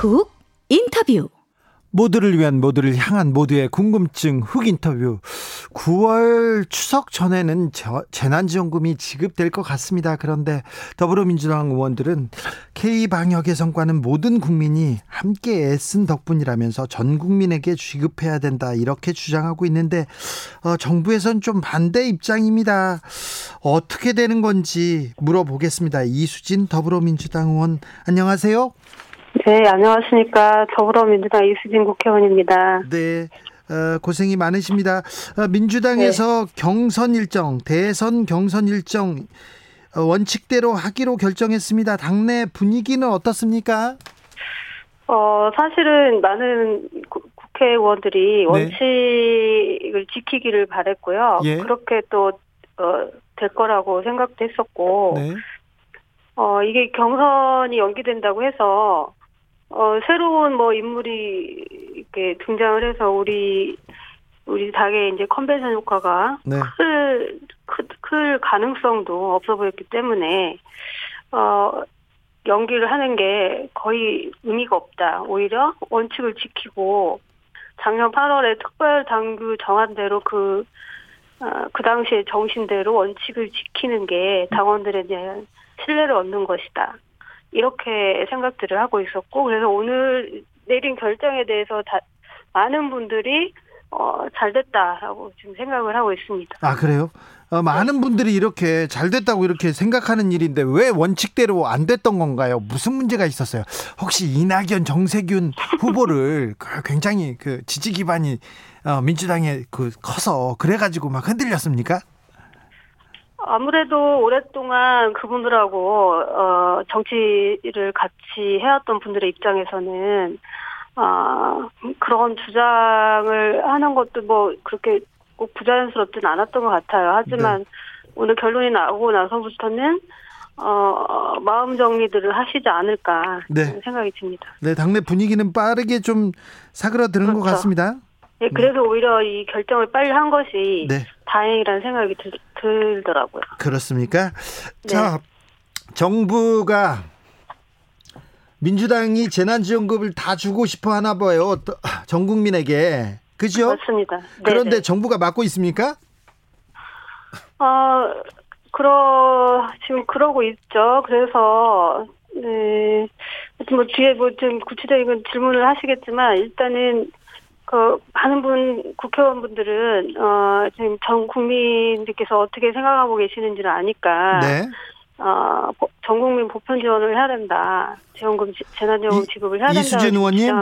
훅 인터뷰 모두를 위한 모두를 향한 모두의 궁금증 흑 인터뷰 9월 추석 전에는 재난지원금이 지급될 것 같습니다. 그런데 더불어민주당 의원들은 K방역의 성과는 모든 국민이 함께 애쓴 덕분이라면서 전 국민에게 지급해야 된다 이렇게 주장하고 있는데 어, 정부에선 좀 반대 입장입니다. 어떻게 되는 건지 물어보겠습니다. 이수진 더불어민주당 의원 안녕하세요. 네, 안녕하십니까. 더불어민주당 이수진 국회의원입니다. 네. 어, 고생이 많으십니다. 어, 민주당에서 네. 경선 일정, 대선 경선 일정 어, 원칙대로 하기로 결정했습니다. 당내 분위기는 어떻습니까? 어, 사실은 많은 국회의원들이 네. 원칙을 지키기를 바랬고요. 예. 그렇게 또, 어, 될 거라고 생각도 했었고, 네. 어, 이게 경선이 연기된다고 해서 어, 새로운 뭐 인물이 이렇게 등장을 해서 우리 우리 당의 이제 컨벤션 효과가 네. 클, 클, 클 가능성도 없어 보였기 때문에 어 연기를 하는 게 거의 의미가 없다. 오히려 원칙을 지키고 작년 8월에 특별 당규 정한 대로 그, 어, 그 당시의 정신대로 원칙을 지키는 게 당원들에 대한 신뢰를 얻는 것이다. 이렇게 생각들을 하고 있었고 그래서 오늘 내린 결정에 대해서 다 많은 분들이 어, 잘 됐다라고 지금 생각을 하고 있습니다. 아 그래요? 어, 많은 분들이 이렇게 잘 됐다고 이렇게 생각하는 일인데 왜 원칙대로 안 됐던 건가요? 무슨 문제가 있었어요? 혹시 이낙연, 정세균 후보를 그 굉장히 그 지지 기반이 어, 민주당에 그 커서 그래가지고 막 흔들렸습니까? 아무래도 오랫동안 그분들하고 어 정치를 같이 해왔던 분들의 입장에서는 아 그런 주장을 하는 것도 뭐 그렇게 꼭 부자연스럽진 않았던 것 같아요. 하지만 네. 오늘 결론이 나오고 나서부터는 어, 마음 정리들을 하시지 않을까 네. 생각이 듭니다. 네, 당내 분위기는 빠르게 좀 사그라드는 그렇죠. 것 같습니다. 네, 그래서 네. 오히려 이 결정을 빨리 한 것이 네. 다행이라는 생각이 들, 들더라고요. 그렇습니까? 네. 자, 정부가 민주당이 재난지원금을 다 주고 싶어 하나 봐요. 전 국민에게. 그죠? 맞습니다. 네 그런데 네. 정부가 막고 있습니까? 어, 그러, 지금 그러고 있죠. 그래서, 네. 뭐 뒤에 뭐 좀 구체적인 질문을 하시겠지만, 일단은 그 많은 분 국회의원분들은 어 지금 전 국민들께서 어떻게 생각하고 계시는지를 아니까 네. 어전 국민 보편 지원을 해야 된다. 지원금 재난지원금 지급을 해야 된다. 이수진 의원님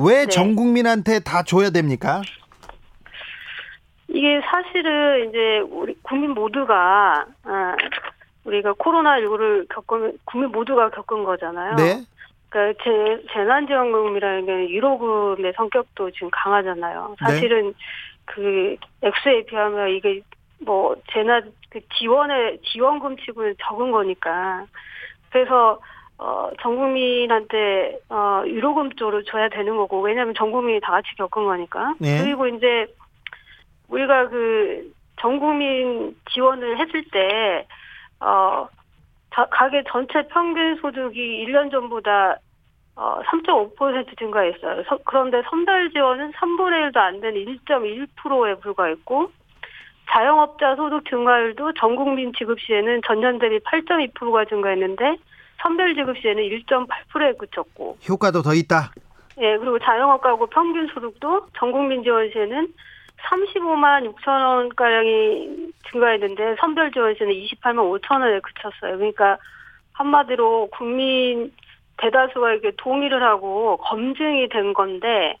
왜전 네. 국민한테 다 줘야 됩니까? 이게 사실은 이제 우리 국민 모두가 아, 우리가 코로나 19를 겪은 국민 모두가 겪은 거잖아요. 네. 그러니까 재, 재난지원금이라는 게 유로금의 성격도 지금 강하잖아요. 네. 사실은 네. 그 액수에 비하면 이게 뭐 재난 그 지원의 지원금 치고는 적은 거니까 그래서 어, 전 국민한테, 어, 유로금 쪽으로 줘야 되는 거고, 왜냐면 전 국민이 다 같이 겪은 거니까. 네. 그리고 이제, 우리가 그, 전 국민 지원을 했을 때, 어, 가계 전체 평균 소득이 1년 전보다 어, 3.5% 증가했어요. 서, 그런데 선별 지원은 3분의 1도 안 되는 1.1%에 불과했고, 자영업자 소득 증가율도 전 국민 지급 시에는 전년 대비 8.2%가 증가했는데, 선별 지급 시에는 1.8%에 그쳤고. 효과도 더 있다? 예, 그리고 자영업 가구 평균 소득도 전 국민 지원 시에는 35만 6천 원 가량이 증가했는데, 선별 지원 시에는 28만 5천 원에 그쳤어요. 그러니까, 한마디로 국민 대다수가 이렇게 동의를 하고 검증이 된 건데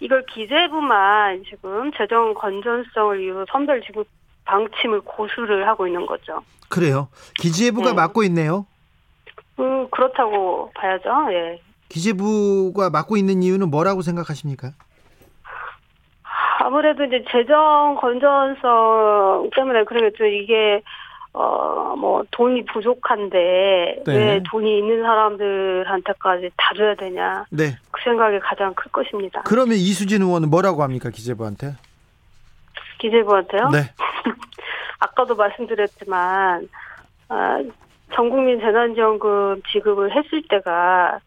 이걸 기재부만 지금 재정 건전성을 이유로 선별 지급 방침을 고수를 하고 있는 거죠. 그래요. 기재부가 네. 맡고 있네요. 음, 그렇다고 봐야죠. 예. 기재부가 맡고 있는 이유는 뭐라고 생각하십니까? 아무래도 이제 재정 건전성 때문에 그러겠죠. 이게 어, 뭐, 돈이 부족한데, 네. 왜 돈이 있는 사람들한테까지 다 줘야 되냐. 네. 그 생각이 가장 클 것입니다. 그러면 이수진 의원은 뭐라고 합니까, 기재부한테? 기재부한테요? 네. 아까도 말씀드렸지만, 아, 전 국민 재난지원금 지급을 했을 때가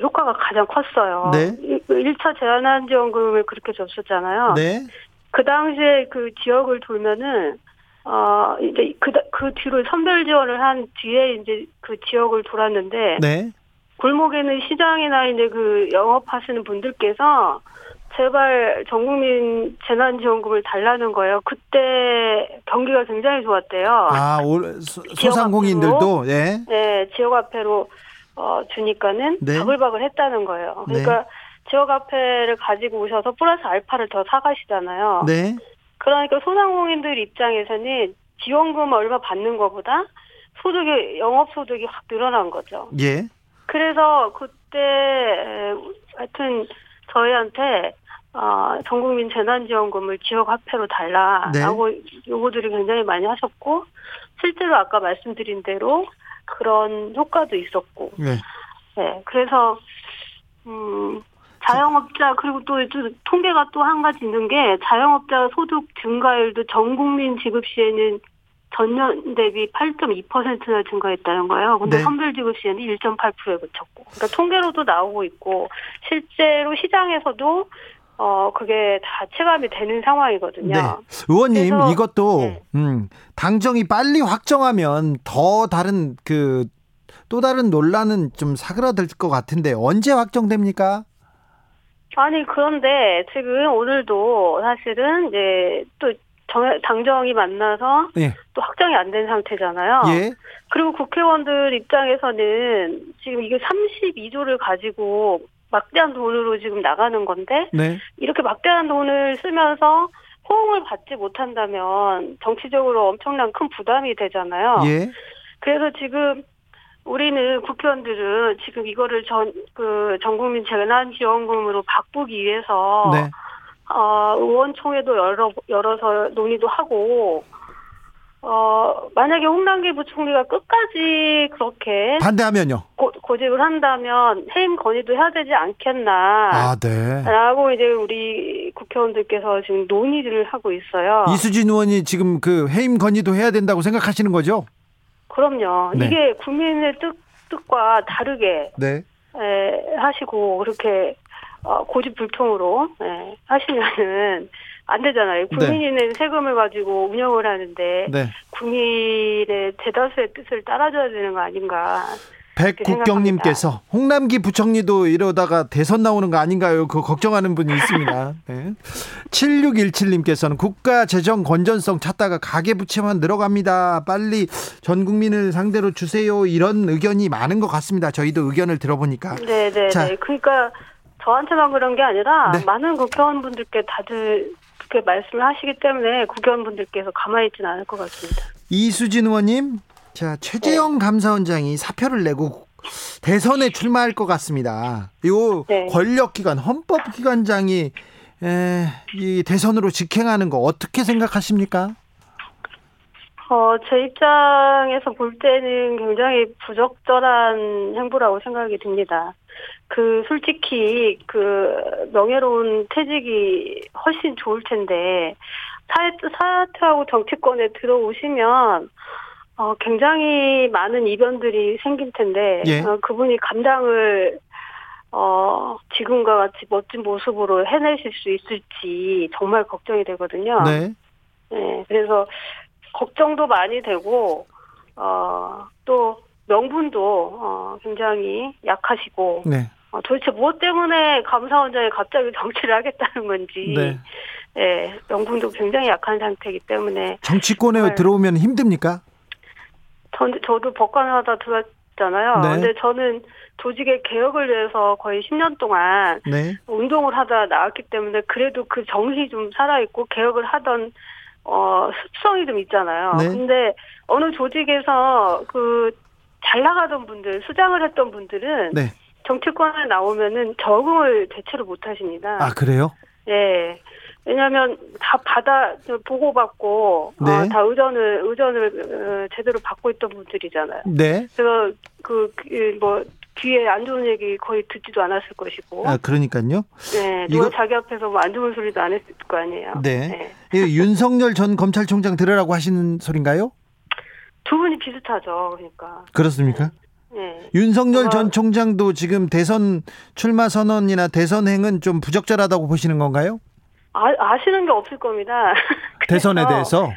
효과가 가장 컸어요. 네. 1차 재난지원금을 그렇게 줬었잖아요. 네. 그 당시에 그 지역을 돌면은 어, 이제 그, 그 뒤로 선별 지원을 한 뒤에 이제 그 지역을 돌았는데. 네. 골목에는 시장이나 이제 그 영업하시는 분들께서 제발 전 국민 재난지원금을 달라는 거예요. 그때 경기가 굉장히 좋았대요. 아, 올, 소 상공인들도, 예. 네, 지역 화폐로, 어, 주니까는 네. 바글바글 했다는 거예요. 그러니까 네. 지역 화폐를 가지고 오셔서 플러스 알파를 더 사가시잖아요. 네. 그러니까 소상공인들 입장에서는 지원금 얼마 받는 것보다 소득이 영업 소득이 확 늘어난 거죠. 예. 그래서 그때 하여튼 저희한테 어, 전 국민 재난지원금을 지역 화폐로 달라라고 네. 요구들이 굉장히 많이 하셨고 실제로 아까 말씀드린 대로 그런 효과도 있었고. 네. 네. 그래서 음 자영업자 그리고 또, 또 통계가 또 한 가지 있는 게 자영업자 소득 증가율도 전 국민 지급 시에는 전년 대비 8.2%나 증가했다는 거예요. 근데 네. 선별 지급 시에는 1.8%에 그쳤고. 그러니까 통계로도 나오고 있고 실제로 시장에서도 어 그게 다 체감이 되는 상황이거든요. 네. 의원님 이것도 네. 음, 당정이 빨리 확정하면 더 다른 그 또 다른 논란은 좀 사그라들 것 같은데 언제 확정됩니까? 아니 그런데 지금 오늘도 사실은 이제 또 정, 당정이 만나서 예. 또 확정이 안 된 상태잖아요. 예. 그리고 국회의원들 입장에서는 지금 이게 32조를 가지고 막대한 돈으로 지금 나가는 건데 네. 이렇게 막대한 돈을 쓰면서 호응을 받지 못한다면 정치적으로 엄청난 큰 부담이 되잖아요. 예. 그래서 지금 우리는 국회의원들은 지금 이거를 전, 그, 전 국민 재난지원금으로 바꾸기 위해서, 네. 어, 의원총회도 열어, 열어서 논의도 하고, 어, 만약에 홍남기 부총리가 끝까지 그렇게. 반대하면요? 고, 고집을 한다면 해임 건의도 해야 되지 않겠나. 아, 네. 라고 이제 우리 국회의원들께서 지금 논의를 하고 있어요. 이수진 의원이 지금 그 해임 건의도 해야 된다고 생각하시는 거죠? 그럼요. 네. 이게 국민의 뜻, 뜻과 다르게 네. 에, 하시고 그렇게 어, 고집불통으로 에, 하시면은 안 되잖아요. 네. 국민이 는 세금을 가지고 운영을 하는데 네. 국민의 대다수의 뜻을 따라줘야 되는 거 아닌가. 백국경님께서 홍남기 부총리도 이러다가 대선 나오는 거 아닌가요? 그 걱정하는 분이 있습니다. 네. 7617님께서는 국가 재정 건전성 찾다가 가계 부채만 늘어갑니다. 빨리 전 국민을 상대로 주세요. 이런 의견이 많은 것 같습니다. 저희도 의견을 들어보니까. 네 네. 네, 자. 네. 그러니까 저한테만 그런 게 아니라 네. 많은 국회의원분들께 다들 그렇게 말씀을 하시기 때문에 국회의원분들께서 가만히 있지는 않을 것 같습니다. 이수진 의원님 자, 최재형 네. 감사원장이 사표를 내고 대선에 출마할 것 같습니다. 요 네. 권력기관 헌법기관장이 에, 이 대선으로 직행하는 거 어떻게 생각하십니까? 어, 제 입장에서 볼 때는 굉장히 부적절한 행보라고 생각이 듭니다. 그, 솔직히, 그, 명예로운 퇴직이 훨씬 좋을 텐데, 사퇴하고 정치권에 들어오시면, 어, 굉장히 많은 이변들이 생길 텐데, 예. 어, 그분이 감당을, 어, 지금과 같이 멋진 모습으로 해내실 수 있을지 정말 걱정이 되거든요. 네. 네. 그래서 걱정도 많이 되고, 어, 또 명분도, 어, 굉장히 약하시고, 네. 어, 도대체 무엇 때문에 감사원장이 갑자기 정치를 하겠다는 건지, 네. 예, 명분도 굉장히 약한 상태이기 때문에. 정치권에 들어오면 힘듭니까? 전, 저도 법관하다 들었잖아요. 네. 근데 저는 조직의 개혁을 위해서 거의 10년 동안 네. 운동을 하다 나왔기 때문에 그래도 그 정신이 좀 살아있고 개혁을 하던 어, 습성이 좀 있잖아요. 네. 근데 어느 조직에서 그 잘 나가던 분들, 수장을 했던 분들은 네. 정치권에 나오면은 적응을 대체로 못 하십니다. 아, 그래요? 예. 왜냐하면 다 받아 보고받고 네. 어, 다 의전을 의전을 어, 제대로 받고 있던 분들이잖아요. 네. 그래서 그뭐 그, 귀에 안 좋은 얘기 거의 듣지도 않았을 것이고. 아 그러니까요. 네. 누가 이거... 자기 앞에서 뭐 안 좋은 소리도 안 했을 거 아니에요. 네. 네. 윤석열 전 검찰총장 들으라고 하시는 소린가요? 두 분이 비슷하죠. 그러니까. 그렇습니까? 네. 네. 윤석열 전 총장도 지금 대선 출마 선언이나 대선 행은 좀 부적절하다고 보시는 건가요? 아, 아시는 게 없을 겁니다. 대선에 대해서?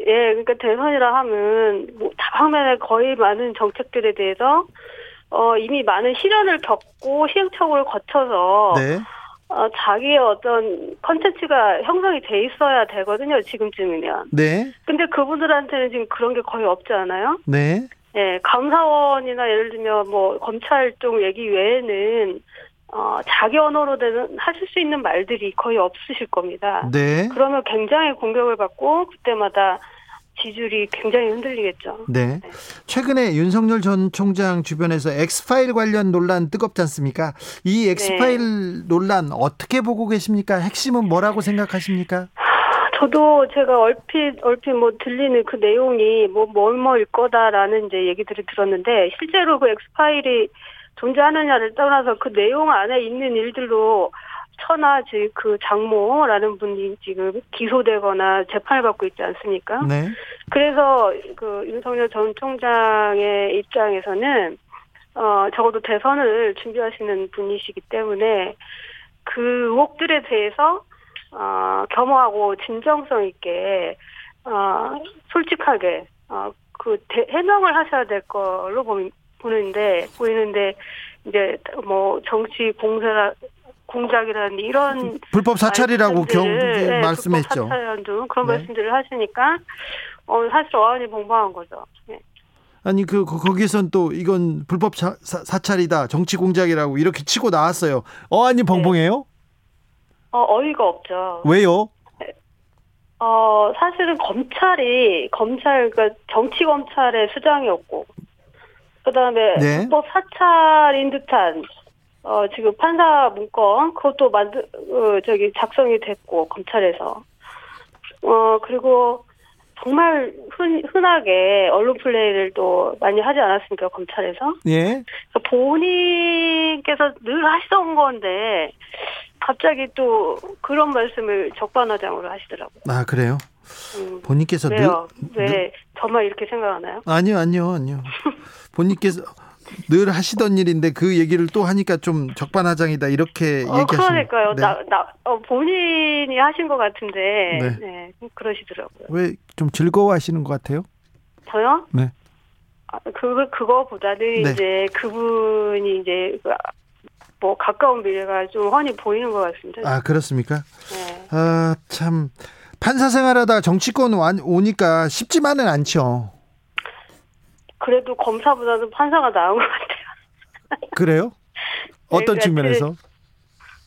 예, 그러니까 대선이라 하면 뭐 다방면에 거의 많은 정책들에 대해서 어 이미 많은 시련을 겪고 시행착오를 거쳐서 네. 어, 자기의 어떤 컨텐츠가 형성이 돼 있어야 되거든요, 지금쯤이면. 네. 근데 그분들한테는 지금 그런 게 거의 없지 않아요? 네. 예, 감사원이나 예를 들면 뭐 검찰활동 얘기 외에는 어, 자기 언어로 되는 하실 수 있는 말들이 거의 없으실 겁니다. 네. 그러면 굉장히 공격을 받고 그때마다 지지율이 굉장히 흔들리겠죠. 네. 네. 최근에 윤석열 전 총장 주변에서 엑스파일 관련 논란 뜨겁지 않습니까? 이 엑스파일 네. 논란 어떻게 보고 계십니까? 핵심은 뭐라고 생각하십니까? 저도 제가 얼핏 얼핏 뭐 들리는 그 내용이 뭐 뭘뭐일 거다라는 이제 얘기들을 들었는데 실제로 그 엑스파일이 존재하느냐를 떠나서 그 내용 안에 있는 일들로 천하 그 장모라는 분이 지금 기소되거나 재판을 받고 있지 않습니까? 네. 그래서 그 윤석열 전 총장의 입장에서는 어 적어도 대선을 준비하시는 분이시기 때문에 그 의혹들에 대해서 어 겸허하고 진정성 있게 어 솔직하게 어그 해명을 하셔야 될 걸로 보는데 보이는데 이제 뭐 정치 공세라 공작이라는 이런 불법 사찰이라고 경 네, 말씀했죠. 사찰 등 그런 네. 말씀들을 하시니까 어 사실 어안이 벙벙한 거죠. 네. 아니 그 거기선 또 이건 불법 사, 찰이다 정치 공작이라고 이렇게 치고 나왔어요. 어안이 벙벙해요? 네. 어 어이가 없죠. 왜요? 어 사실은 검찰이 검찰 그러니까 정치 검찰의 수장이었고 그다음에 네. 불법 사찰인 듯한 어, 지금 판사 문건 그것도 만들 어, 저기 작성이 됐고 검찰에서 어 그리고 정말 흔, 흔하게 언론 플레이를 또 많이 하지 않았습니까 검찰에서? 예. 본인께서 늘 하시던 건데 갑자기 또 그런 말씀을 적반하장으로 하시더라고요. 아 그래요? 음, 본인께서 왜요? 늘, 왜 늘... 저만 이렇게 생각하나요? 아니요, 아니요, 아니요. 본인께서 늘 하시던 일인데 그 얘기를 또 하니까 좀 적반하장이다 이렇게 어, 얘기하시는 그러니까요. 네. 나, 나 어, 본인이 하신 것 같은데 네. 네 그러시더라고요. 왜 좀 즐거워하시는 것 같아요? 저요? 네. 아, 그 그거보다는 네. 이제 그분이 이제 그, 뭐 가까운 미래가 좀 훤히 보이는 것 같습니다. 아 그렇습니까? 네. 아참 판사 생활하다 정치권 오니까 쉽지만은 않죠. 그래도 검사보다는 판사가 나은 것 같아요. 그래요? 어떤 네, 측면에서?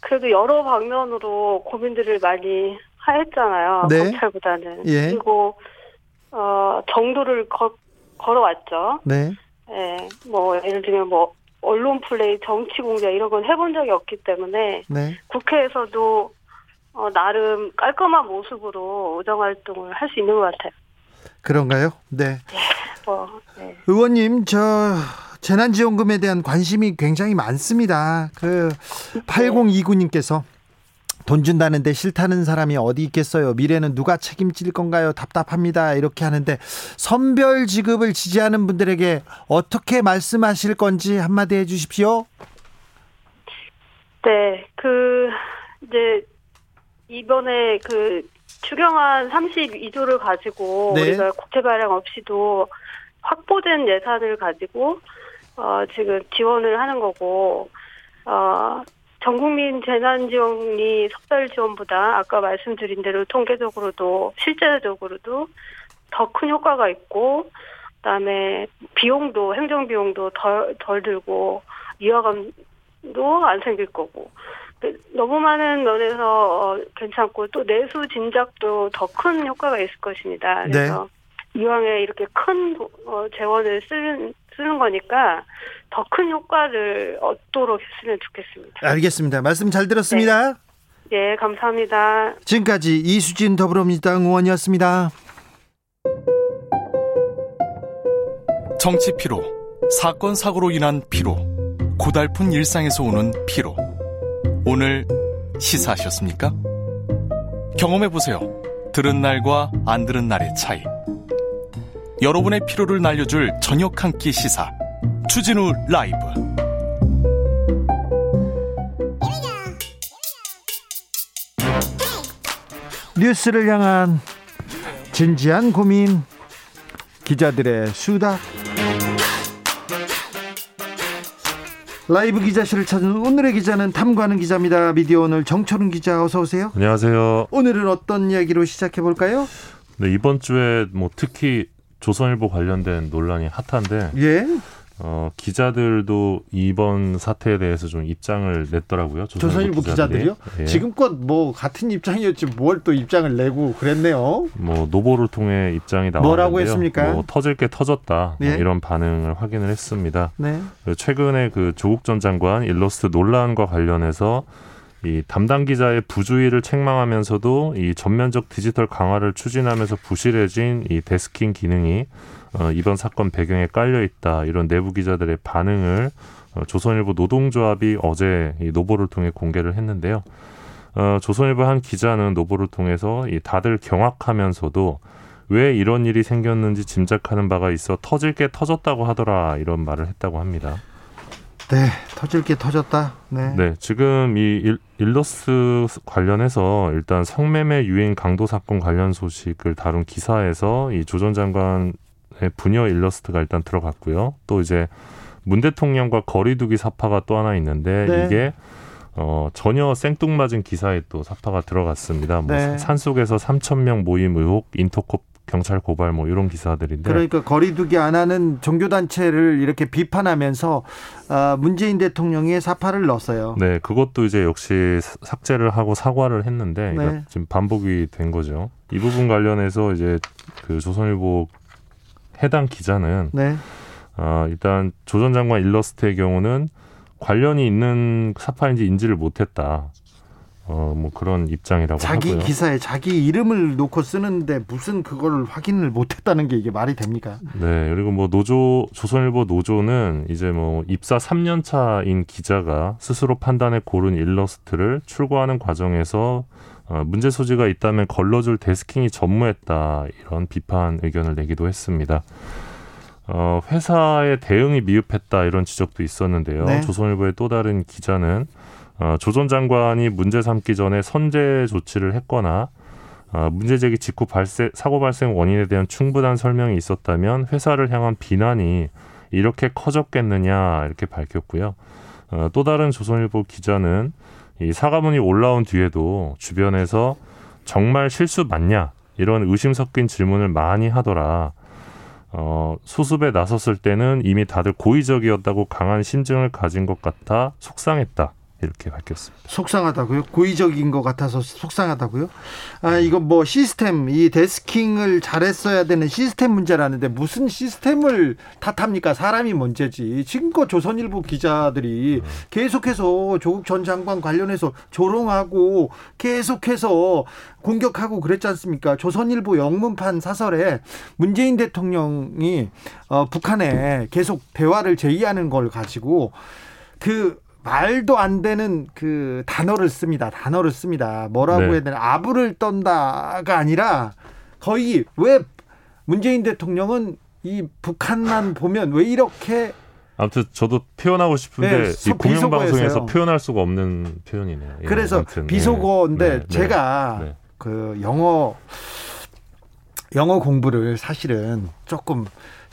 그래도 여러 방면으로 고민들을 많이 하였잖아요. 네. 검찰보다는. 예. 그리고 어 정도를 거, 걸어왔죠. 네. 예. 뭐 예를 들면 뭐 언론 플레이, 정치 공작 이런 건 해본 적이 없기 때문에 네. 국회에서도 어, 나름 깔끔한 모습으로 의정 활동을 할 수 있는 것 같아요. 그런가요? 네. 네. 뭐, 네. 의원님, 저 재난지원금에 대한 관심이 굉장히 많습니다. 그 네. 8029님께서 돈 준다는데 싫다는 사람이 어디 있겠어요? 미래는 누가 책임질 건가요? 답답합니다. 이렇게 하는데 선별 지급을 지지하는 분들에게 어떻게 말씀하실 건지 한마디 해 주십시오. 네. 그 이제 이번에 그 추경안 32조를 가지고 네. 우리가 국회 발행 없이도 확보된 예산을 가지고 어 지금 지원을 하는 거고 어 전국민 재난지원이 석달 지원보다 아까 말씀드린 대로 통계적으로도 실제적으로도 더 큰 효과가 있고 그다음에 비용도 행정 비용도 덜 덜 들고 위화감도 안 생길 거고 너무 많은 면에서 어, 괜찮고 또 내수 진작도 더 큰 효과가 있을 것입니다. 그래서 네. 이왕에 이렇게 큰 어, 재원을 쓰는 쓰는 거니까 더 큰 효과를 얻도록 했으면 좋겠습니다. 알겠습니다. 말씀 잘 들었습니다. 네, 네 감사합니다. 지금까지 이수진 더불어민주당 의원이었습니다. 정치 피로, 사건 사고로 인한 피로, 고달픈 일상에서 오는 피로. 오늘 시사하셨습니까? 경험해 보세요. 들은 날과 안 들은 날의 차이. 여러분의 피로를 날려줄 저녁 한 끼 시사. 추진우 라이브. 뉴스를 향한 진지한 고민. 기자들의 수다. 라이브 기자실을 찾은 오늘의 기자는 탐구하는 기자입니다. 미디어 오늘 정철은 기자 어서 오세요. 안녕하세요. 오늘은 어떤 이야기로 시작해 볼까요? 네, 이번 주에 뭐 특히 조선일보 관련된 논란이 핫한데 예. 어, 기자들도 이번 사태에 대해서 좀 입장을 냈더라고요. 조선일보, 조선일보 기자들이요? 예. 지금껏 뭐 같은 입장이었지 뭘 또 입장을 내고 그랬네요. 뭐 노보를 통해 입장이 나왔는데요. 뭐라고 했습니까? 뭐 터질 게 터졌다 뭐 예. 이런 반응을 확인을 했습니다. 네. 최근에 그 조국 전 장관 일러스트 논란과 관련해서 이 담당 기자의 부주의를 책망하면서도 이 전면적 디지털 강화를 추진하면서 부실해진 이 데스킹 기능이 어, 이번 사건 배경에 깔려 있다 이런 내부 기자들의 반응을 어, 조선일보 노동조합이 어제 이 노보를 통해 공개를 했는데요. 어, 조선일보 한 기자는 노보를 통해서 이 다들 경악하면서도 왜 이런 일이 생겼는지 짐작하는 바가 있어 터질 게 터졌다고 하더라 이런 말을 했다고 합니다. 네, 터질 게 터졌다. 네. 네, 지금 이 일러스트 관련해서 일단 성매매 유인 강도 사건 관련 소식을 다룬 기사에서 이 조 전 장관 부녀 일러스트가 일단 들어갔고요. 또 이제 문 대통령과 거리두기 사파가 또 하나 있는데 네. 이게 어, 전혀 생뚱맞은 기사에 또 사파가 들어갔습니다. 뭐 네. 산속에서 3천 명 모임 의혹, 인터콥 경찰 고발 뭐 이런 기사들인데 그러니까 거리두기 안 하는 종교 단체를 이렇게 비판하면서 어, 문재인 대통령이 사파를 넣었어요. 네, 그것도 이제 역시 삭제를 하고 사과를 했는데 네. 지금 반복이 된 거죠. 이 부분 관련해서 이제 그 조선일보 해당 기자는 네. 어, 일단 조 전 장관 일러스트의 경우는 관련이 있는 사파인지 인지를 못했다. 어, 뭐 그런 입장이라고 자기 하고요. 기사에 자기 이름을 놓고 쓰는데 무슨 그걸 확인을 못했다는 게 이게 말이 됩니까? 네, 그리고 뭐 노조 조선일보 노조는 이제 뭐 입사 3년 차인 기자가 스스로 판단해 고른 일러스트를 출고하는 과정에서 어, 문제 소지가 있다면 걸러줄 데스킹이 전무했다 이런 비판 의견을 내기도 했습니다. 어, 회사의 대응이 미흡했다 이런 지적도 있었는데요. 네. 조선일보의 또 다른 기자는 어, 조전 장관이 문제 삼기 전에 선제 조치를 했거나 어, 문제 제기 직후 발생 사고 발생 원인에 대한 충분한 설명이 있었다면 회사를 향한 비난이 이렇게 커졌겠느냐 이렇게 밝혔고요. 어, 또 다른 조선일보 기자는 이 사과문이 올라온 뒤에도 주변에서 정말 실수 맞냐 이런 의심 섞인 질문을 많이 하더라. 어, 수습에 나섰을 때는 이미 다들 고의적이었다고 강한 심증을 가진 것 같아 속상했다. 이렇게 밝혔습니다. 속상하다고요? 고의적인 것 같아서 속상하다고요? 아 이건 뭐 시스템 이 데스킹을 잘했어야 되는 시스템 문제라는데 무슨 시스템을 탓합니까? 사람이 문제지. 지금껏 조선일보 기자들이 계속해서 조국 전 장관 관련해서 조롱하고 계속해서 공격하고 그랬지 않습니까? 조선일보 영문판 사설에 문재인 대통령이 어, 북한에 계속 대화를 제의하는 걸 가지고 그 말도 안 되는 그 단어를 씁니다. 단어를 씁니다. 뭐라고 네. 해야 되나? 아부를 떤다가 아니라 거의 왜 문재인 대통령은 이 북한만 보면 왜 이렇게 아무튼 저도 표현하고 싶은데 네, 이 공영 방송에서 표현할 수가 없는 표현이네요. 예, 그래서 아무튼, 비속어인데 네, 네, 제가 네. 그 영어 영어 공부를 사실은 조금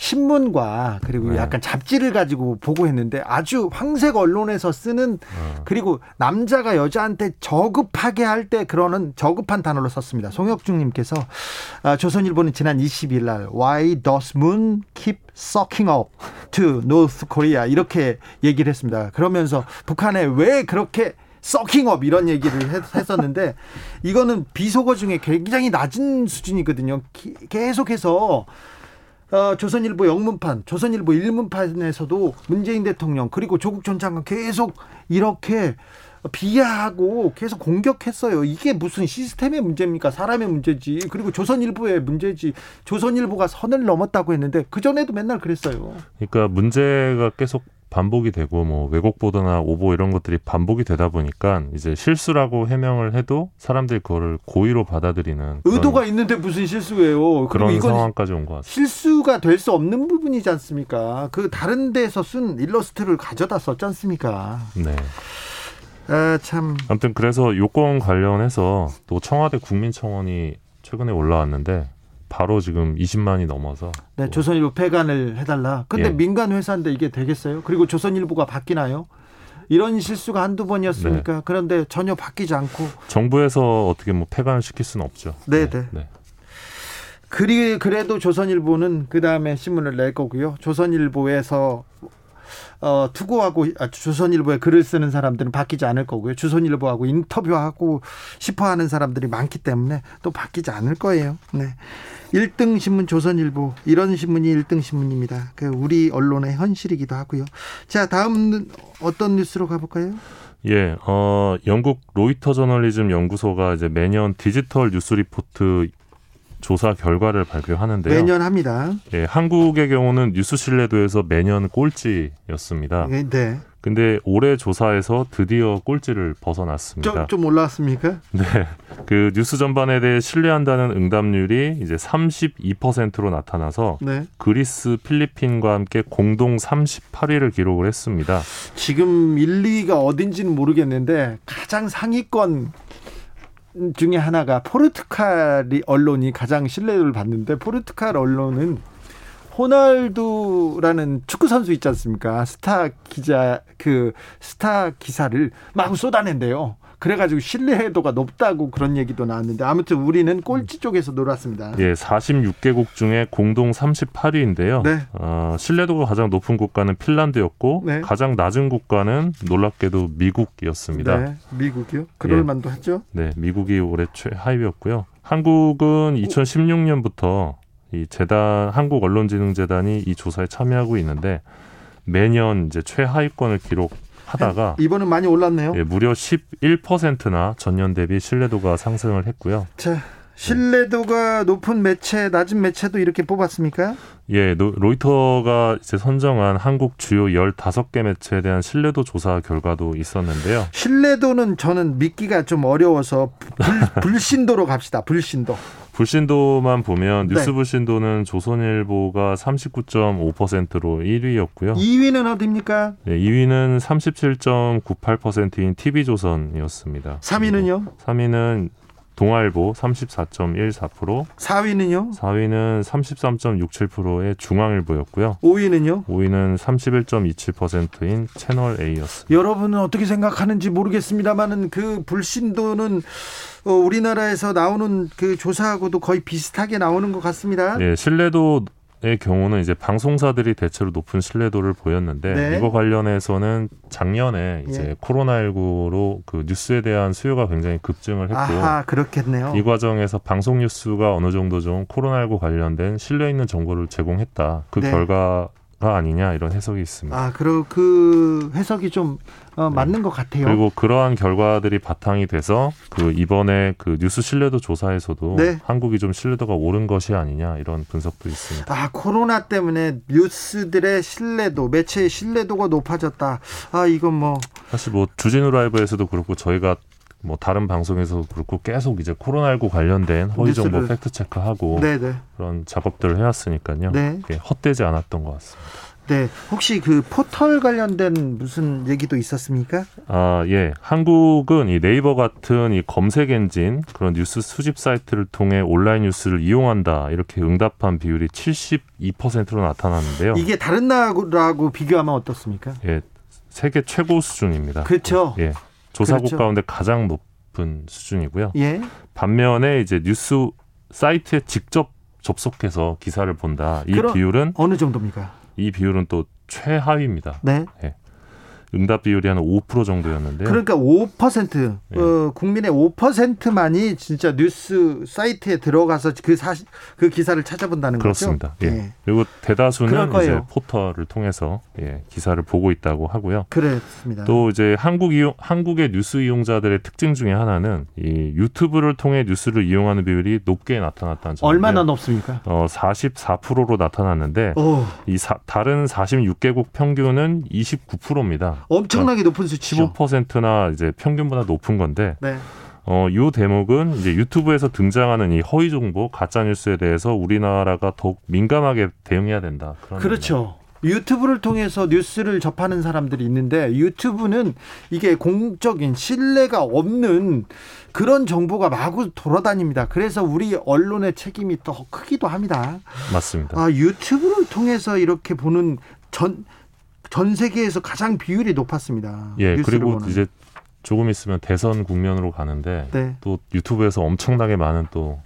신문과 그리고 네. 약간 잡지를 가지고 보고 했는데 아주 황색 언론에서 쓰는 어. 그리고 남자가 여자한테 저급하게 할 때 그러는 저급한 단어로 썼습니다. 송혁중님께서 아, 조선일보는 지난 20일 날 Why does moon keep sucking up to North Korea 이렇게 얘기를 했습니다. 그러면서 북한에 왜 그렇게 서킹업 이런 얘기를 했었는데 이거는 비속어 중에 굉장히 낮은 수준이거든요. 계속해서 어, 조선일보 영문판, 조선일보 일문판에서도 문재인 대통령 그리고 조국 전 장관 계속 이렇게 비하하고 계속 공격했어요. 이게 무슨 시스템의 문제입니까? 사람의 문제지. 그리고 조선일보의 문제지. 조선일보가 선을 넘었다고 했는데 그 전에도 맨날 그랬어요. 그러니까 문제가 계속 반복이 되고 뭐 왜곡 보도나 오보 이런 것들이 반복이 되다 보니까 이제 실수라고 해명을 해도 사람들이 그거를 고의로 받아들이는 의도가 있는데 무슨 실수예요? 그런 상황까지 온 것 같습니다. 실수가 될 수 없는 부분이지 않습니까? 그 다른 데서 쓴 일러스트를 가져다 썼지 않습니까? 네. 아, 참. 아무튼 그래서 요건 관련해서 또 청와대 국민청원이 최근에 올라왔는데 바로 지금 20만이 넘어서 네, 조선일보 폐간을 해달라. 근데 예. 민간 회사인데 이게 되겠어요? 그리고 조선일보가 바뀌나요? 이런 실수가 한두 번이었으니까 네. 그런데 전혀 바뀌지 않고 정부에서 어떻게 뭐 폐간을 시킬 수는 없죠. 네, 네. 네. 그리 그래도 조선일보는 그 다음에 신문을 낼 거고요. 조선일보에서 어, 투고하고 아, 조선일보에 글을 쓰는 사람들은 바뀌지 않을 거고요. 조선일보하고 인터뷰하고 싶어 하는 사람들이 많기 때문에 또 바뀌지 않을 거예요. 네. 1등 신문 조선일보 이런 신문이 1등 신문입니다. 그 우리 언론의 현실이기도 하고요. 자 다음 어떤 뉴스로 가 볼까요? 예, 어, 영국 로이터 저널리즘 연구소가 이제 매년 디지털 뉴스 리포트 조사 결과를 발표하는데요. 매년 합니다. 예, 한국의 경우는 뉴스 신뢰도에서 매년 꼴찌였습니다. 네. 네. 근데 올해 조사에서 드디어 꼴찌를 벗어났습니다. 좀, 좀 올라왔습니까? 네. 그 뉴스 전반에 대해 신뢰한다는 응답률이 이제 32%로 나타나서 네. 그리스, 필리핀과 함께 공동 38위를 기록을 했습니다. 지금 1, 2위가 어딘지는 모르겠는데 가장 상위권 중에 하나가 포르투갈이 언론이 가장 신뢰를 받는데 포르투갈 언론은 호날두라는 축구 선수 있지 않습니까? 스타 기자 그 스타 기사를 막 쏟아낸대요. 그래가지고 신뢰도가 높다고 그런 얘기도 나왔는데 아무튼 우리는 꼴찌 쪽에서 놀았습니다. 예, 46개국 중에 공동 38위인데요. 네. 어, 신뢰도가 가장 높은 국가는 핀란드였고 네. 가장 낮은 국가는 놀랍게도 미국이었습니다. 네, 미국이요? 그럴 예. 만도 하죠. 네, 미국이 올해 최하위였고요. 한국은 2016년부터 이 재단 한국 언론진흥재단이 이 조사에 참여하고 있는데 매년 이제 최하위권을 기록 하다가 이번은 많이 올랐네요. 예, 무려 11%나 전년 대비 신뢰도가 상승을 했고요. 자, 신뢰도가 높은 매체, 낮은 매체도 이렇게 뽑았습니까? 예, 로이터가 이제 선정한 한국 주요 15개 매체에 대한 신뢰도 조사 결과도 있었는데요. 신뢰도는 저는 믿기가 좀 어려워서 불, 불신도로 갑시다. 불신도. 불신도만 보면 네. 뉴스 불신도는 조선일보가 39.5%로 1위였고요. 2위는 어디입니까? 네, 2위는 37.98%인 TV조선이었습니다. 3위는요? 3위는 동아일보 34.14%, 4위는요? 4위는 33.67%의 중앙일보였고요. 5위는요? 5위는 31.27%인 채널 A였습니다. 여러분은 어떻게 생각하는지 모르겠습니다만은 그 불신도는 어, 우리나라에서 나오는 그 조사하고도 거의 비슷하게 나오는 것 같습니다. 네, 신뢰도 의 경우는 이제 방송사들이 대체로 높은 신뢰도를 보였는데 네. 이거 관련해서는 작년에 이제 예. 코로나19로 그 뉴스에 대한 수요가 굉장히 급증을 했고 아하, 그렇겠네요. 이 과정에서 방송 뉴스가 어느 정도 좀 코로나19 관련된 신뢰 있는 정보를 제공했다. 그 네. 결과 가 아니냐 이런 해석이 있습니다. 아, 그리고 그 해석이 좀 어, 네. 맞는 것 같아요. 그리고 그러한 결과들이 바탕이 돼서 그 이번에 그 뉴스 신뢰도 조사에서도 네. 한국이 좀 신뢰도가 오른 것이 아니냐 이런 분석도 있습니다. 아, 코로나 때문에 뉴스들의 신뢰도, 매체의 신뢰도가 높아졌다. 아, 이건 뭐 사실 뭐 주진우 라이브에서도 그렇고 저희가 뭐 다른 방송에서 그렇고 계속 이제 코로나19 관련된 허위 정보 팩트 체크하고 네네. 그런 작업들을 해왔으니까요. 네. 헛되지 않았던 것 같습니다. 네, 혹시 그 포털 관련된 무슨 얘기도 있었습니까? 아, 예. 한국은 이 네이버 같은 이 검색 엔진 그런 뉴스 수집 사이트를 통해 온라인 뉴스를 이용한다 이렇게 응답한 비율이 72%로 나타났는데요. 이게 다른 나라하고 비교하면 어떻습니까? 예, 세계 최고 수준입니다. 그렇죠. 예. 조사국 그렇죠. 가운데 가장 높은 수준이고요. 예. 반면에 이제 뉴스 사이트에 직접 접속해서 기사를 본다. 이 비율은 어느 정도입니까? 이 비율은 또 최하위입니다. 네. 예. 응답 비율이 한 5% 정도였는데요. 그러니까 5% 예. 어, 국민의 5%만이 진짜 뉴스 사이트에 들어가서 그 사실 그 기사를 찾아본다는 그렇습니다. 거죠. 그렇습니다. 예. 예. 그리고 대다수는 이제 포털을 통해서 예, 기사를 보고 있다고 하고요. 그렇습니다. 또 이제 한국 이용 한국의 뉴스 이용자들의 특징 중에 하나는 이 유튜브를 통해 뉴스를 이용하는 비율이 높게 나타났다는 점. 얼마나 높습니까? 어, 44%로 나타났는데 오. 이 사, 다른 46개국 평균은 29%입니다. 엄청나게 높은 수치죠. 15%나 이제 평균보다 높은 건데. 네. 어, 요 대목은 이제 유튜브에서 등장하는 이 허위 정보, 가짜 뉴스에 대해서 우리나라가 더욱 민감하게 대응해야 된다. 그렇죠. 유튜브를 통해서 뉴스를 접하는 사람들이 있는데 유튜브는 이게 공적인 신뢰가 없는 그런 정보가 마구 돌아다닙니다. 그래서 우리 언론의 책임이 더 크기도 합니다. 맞습니다. 아, 유튜브를 통해서 이렇게 보는 전 전 세계에서 가장 비율이 높았습니다. 예, 그리고 보는. 이제 조금 있으면 대선 국면으로 가는데 네. 또 유튜브에서 엄청나게 많은 또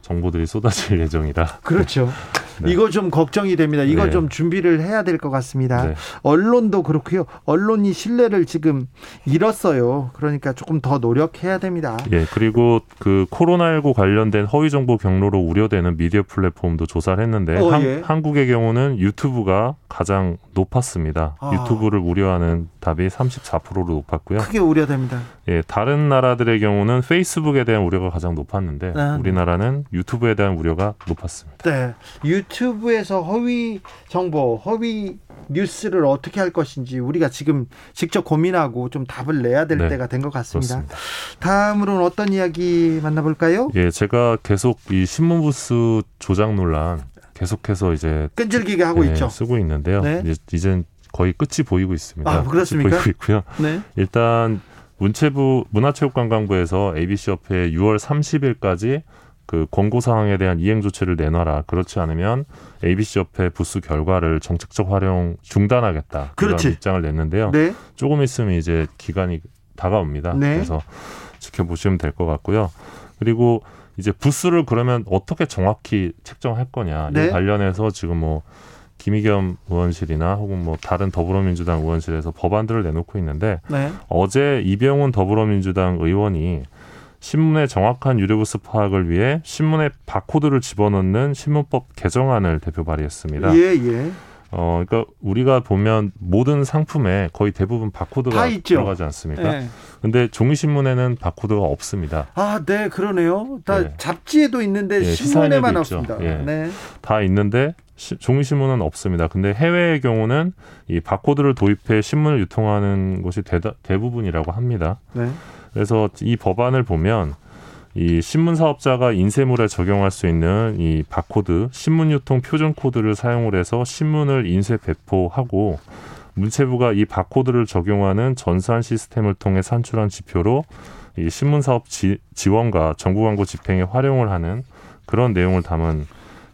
정보들이 쏟아질 예정이라. 그렇죠. 네. 이거 좀 걱정이 됩니다. 이거 네. 좀 준비를 해야 될 것 같습니다. 네. 언론도 그렇고요. 언론이 신뢰를 지금 잃었어요. 그러니까 조금 더 노력해야 됩니다. 예, 그리고 그 코로나19 관련된 허위 정보 경로로 우려되는 미디어 플랫폼도 조사를 했는데 어, 예. 한, 국의 경우는 유튜브가 가장 높았습니다. 아. 유튜브를 우려하는 답이 34%로 높았고요. 크게 우려됩니다. 예, 다른 나라들의 경우는 페이스북에 대한 우려가 가장 높았는데 아. 우리나라는 유튜브에 대한 우려가 높았습니다. 네. 유튜브에서 허위 정보, 허위 뉴스를 어떻게 할 것인지 우리가 지금 직접 고민하고 좀 답을 내야 될 네, 때가 된 것 같습니다. 그렇습니다. 다음으로는 어떤 이야기 만나볼까요? 예, 제가 계속 이 신문 부스 조작 논란 계속해서 이제 끈질기게 하고 예, 있죠. 쓰고 있는데요. 네. 이제 이젠 거의 끝이 보이고 있습니다. 아, 그렇습니까? 보이고 있고요. 네. 일단 문체부 문화체육관광부에서 ABC 협회 6월 30일까지 그 권고 사항에 대한 이행 조치를 내놔라. 그렇지 않으면 ABC 협회 부수 결과를 정책적 활용 중단하겠다. 그런 입장을 냈는데요. 네. 조금 있으면 이제 기간이 다가옵니다. 네. 그래서 지켜보시면 될 것 같고요. 그리고 이제 부수를 그러면 어떻게 정확히 책정할 거냐 네. 이 관련해서 지금 뭐 김의겸 의원실이나 혹은 뭐 다른 더불어민주당 의원실에서 법안들을 내놓고 있는데 네. 어제 이병훈 더불어민주당 의원이 신문의 정확한 유료부스 파악을 위해 신문에 바코드를 집어넣는 신문법 개정안을 대표 발의했습니다. 예, 예. 어, 그러니까 우리가 보면 모든 상품에 거의 대부분 바코드가 들어가지 않습니까? 네. 근데 종이 신문에는 바코드가 없습니다. 아, 네, 그러네요. 다 네. 잡지에도 있는데 예, 신문에만 없습니다. 예. 네. 다 있는데 시, 종이 신문은 없습니다. 근데 해외의 경우는 이 바코드를 도입해 신문을 유통하는 것이 대다, 대부분이라고 합니다. 네. 그래서 이 법안을 보면 이 신문 사업자가 인쇄물에 적용할 수 있는 이 바코드, 신문 유통 표준 코드를 사용을 해서 신문을 인쇄 배포하고 문체부가 이 바코드를 적용하는 전산 시스템을 통해 산출한 지표로 이 신문 사업 지, 지원과 정부 광고 집행에 활용을 하는 그런 내용을 담은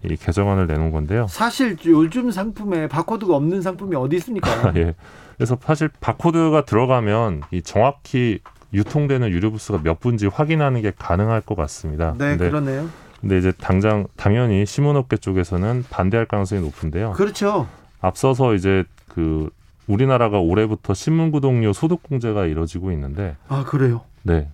이 개정안을 내놓은 건데요. 사실 요즘 상품에 바코드가 없는 상품이 어디 있습니까? 예. 그래서 사실 바코드가 들어가면 이 정확히 유통되는 유료 부스가 몇 분지 확인하는 게 가능할 것 같습니다. 네, 근데, 그러네요. 근데 이제 당장 당연히 신문업계 쪽에서는 반대할 가능성이 높은데요. 그렇죠. 앞서서 이제 그 우리나라가 올해부터 신문 구독료 소득 공제가 이뤄지고 있는데 아 그래요? 네.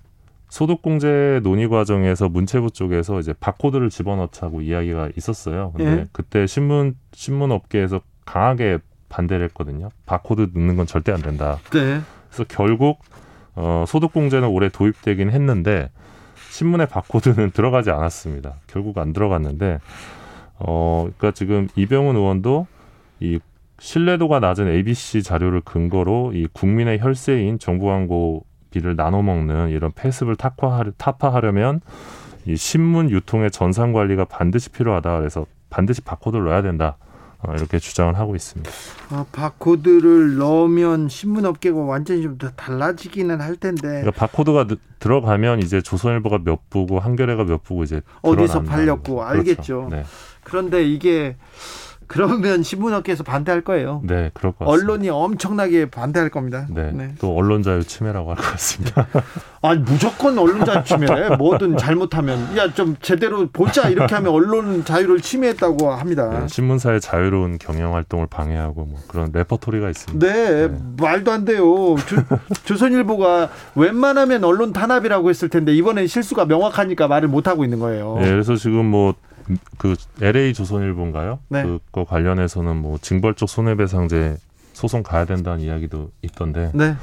소득 공제 논의 과정에서 문체부 쪽에서 이제 바코드를 집어넣자고 이야기가 있었어요. 근데 예? 그때 신문 신문 업계에서 강하게 반대를 했거든요. 바코드 넣는 건 절대 안 된다. 네. 그래서 결국 어, 소득공제는 올해 도입되긴 했는데 신문의 바코드는 들어가지 않았습니다. 결국 안 들어갔는데 어, 그러니까 지금 이병훈 의원도 이 신뢰도가 낮은 ABC 자료를 근거로 이 국민의 혈세인 정부 광고 비를 나눠 먹는 이런 패습을 타파하려, 타파하려면 이 신문 유통의 전산 관리가 반드시 필요하다. 그래서 반드시 바코드를 넣어야 된다. 어, 이렇게 주장을 하고 있습니다. 아, 바코드를 넣으면 신문 업계가 완전히 좀 더 달라지기는 할 텐데. 그러니까 바코드가 들어가면 이제 조선일보가 몇 부고 한겨레가 몇 부고 이제 어디서 팔렸고 그렇죠. 알겠죠. 네. 그런데 이게 그러면 신문업계에서 반대할 거예요. 네, 그럴 것 같습니다. 언론이 엄청나게 반대할 겁니다. 네, 네. 또 언론 자유 침해라고 할 것 같습니다. 아니 무조건 언론 자유 침해. 뭐든 잘못하면 야 좀 제대로 보자 이렇게 하면 언론 자유를 침해했다고 합니다. 네, 신문사의 자유로운 경영 활동을 방해하고 뭐 그런 레퍼토리가 있습니다. 네, 네. 말도 안 돼요. 조, 조선일보가 웬만하면 언론 탄압이라고 했을 텐데 이번엔 실수가 명확하니까 말을 못 하고 있는 거예요. 네, 그래서 지금 뭐 그 LA 조선일보인가요? 네. 그거 관련해서는 뭐 징벌적 손해배상제 소송 가야 된다는 이야기도 있던데. 네.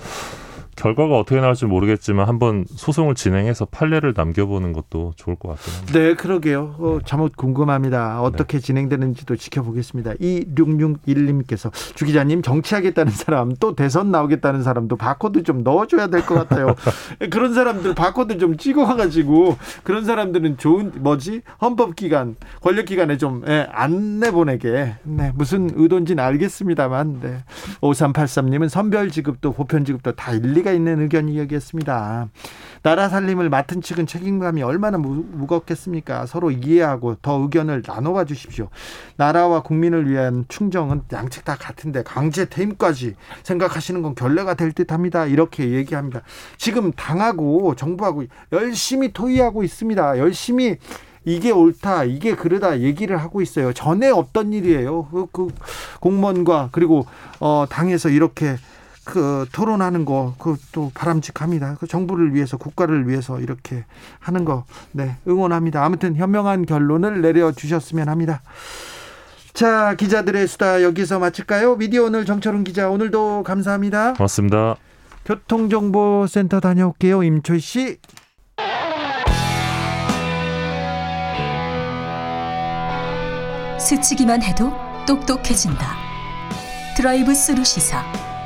결과가 어떻게 나올지 모르겠지만 한번 소송을 진행해서 판례를 남겨보는 것도 좋을 것 같습니다. 네, 그러게요. 어, 자못 궁금합니다. 어떻게 네. 진행되는지도 지켜보겠습니다. 이661님께서 주 기자님 정치하겠다는 사람 또 대선 나오겠다는 사람도 바코드 좀 넣어줘야 될 것 같아요. 그런 사람들 바코드 좀 찍어가지고 그런 사람들은 좋은 뭐지 헌법기관 권력기관에 좀 예, 안 내 보내게 네, 무슨 의도인지는 알겠습니다만 네. 5383님은 선별지급도 보편지급도 다 일리 일리가 있는 의견이었습니다. 나라 살림을 맡은 측은 책임감이 얼마나 무, 겁겠습니까 서로 이해하고 더 의견을 나눠봐 주십시오. 나라와 국민을 위한 충정은 양측 다 같은데 강제 퇴임까지 생각하시는 건 결례가 될 듯합니다. 이렇게 얘기합니다. 지금 당하고 정부하고 열심히 토의하고 있습니다. 열심히 이게 옳다, 이게 그러다 얘기를 하고 있어요. 전에 없던 일이에요. 그, 그 공무원과 그리고 어 당에서 이렇게 그 토론하는 거 그것도 바람직합니다. 그 정부를 위해서 국가를 위해서 이렇게 하는 거 네, 응원합니다. 아무튼 현명한 결론을 내려 주셨으면 합니다. 자, 기자들의 수다 여기서 마칠까요? 미디어 오늘 정철훈 기자 오늘도 감사합니다. 고맙습니다. 교통정보센터 다녀올게요. 임초희 씨. 스치기만 해도 똑똑해진다. 드라이브 스루 시사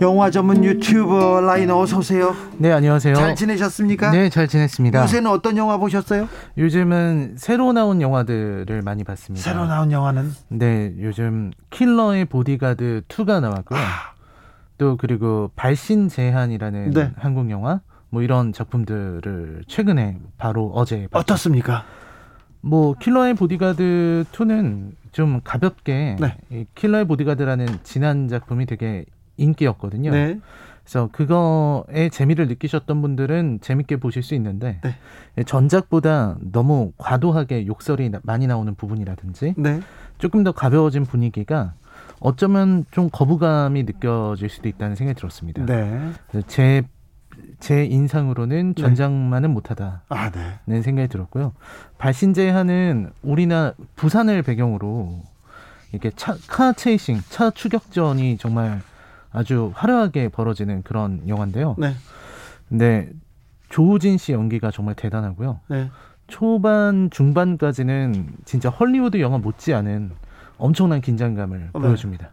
영화 전문 유튜버 라이너 어서 오세요. 네, 안녕하세요. 잘 지내셨습니까? 네, 잘 지냈습니다. 요새는 어떤 영화 보셨어요? 요즘은 새로 나온 영화들을 많이 봤습니다. 새로 나온 영화는? 네, 요즘 킬러의 보디가드 2가 나왔고요. 아. 또 그리고 발신 제한이라는 네. 한국 영화 뭐 이런 작품들을 최근에 바로 어제 봤죠. 어떻습니까? 뭐 킬러의 보디가드 2는 좀 가볍게 네. 이 킬러의 보디가드라는 지난 작품이 되게 인기였거든요. 네. 그래서 그거에 재미를 느끼셨던 분들은 재밌게 보실 수 있는데 네. 전작보다 너무 과도하게 욕설이 많이 나오는 부분이라든지 네. 조금 더 가벼워진 분위기가 어쩌면 좀 거부감이 느껴질 수도 있다는 생각이 들었습니다. 네. 제, 제 인상으로는 네. 전작만은 못하다는 아, 네. 생각이 들었고요. 발신제하는 우리나 부산을 배경으로 이렇게 차, 카 체이싱, 차 추격전이 정말 아주 화려하게 벌어지는 그런 영화인데요. 네. 근데 조우진 씨 연기가 정말 대단하고요. 네. 초반 중반까지는 진짜 헐리우드 영화 못지않은 엄청난 긴장감을 네. 보여줍니다.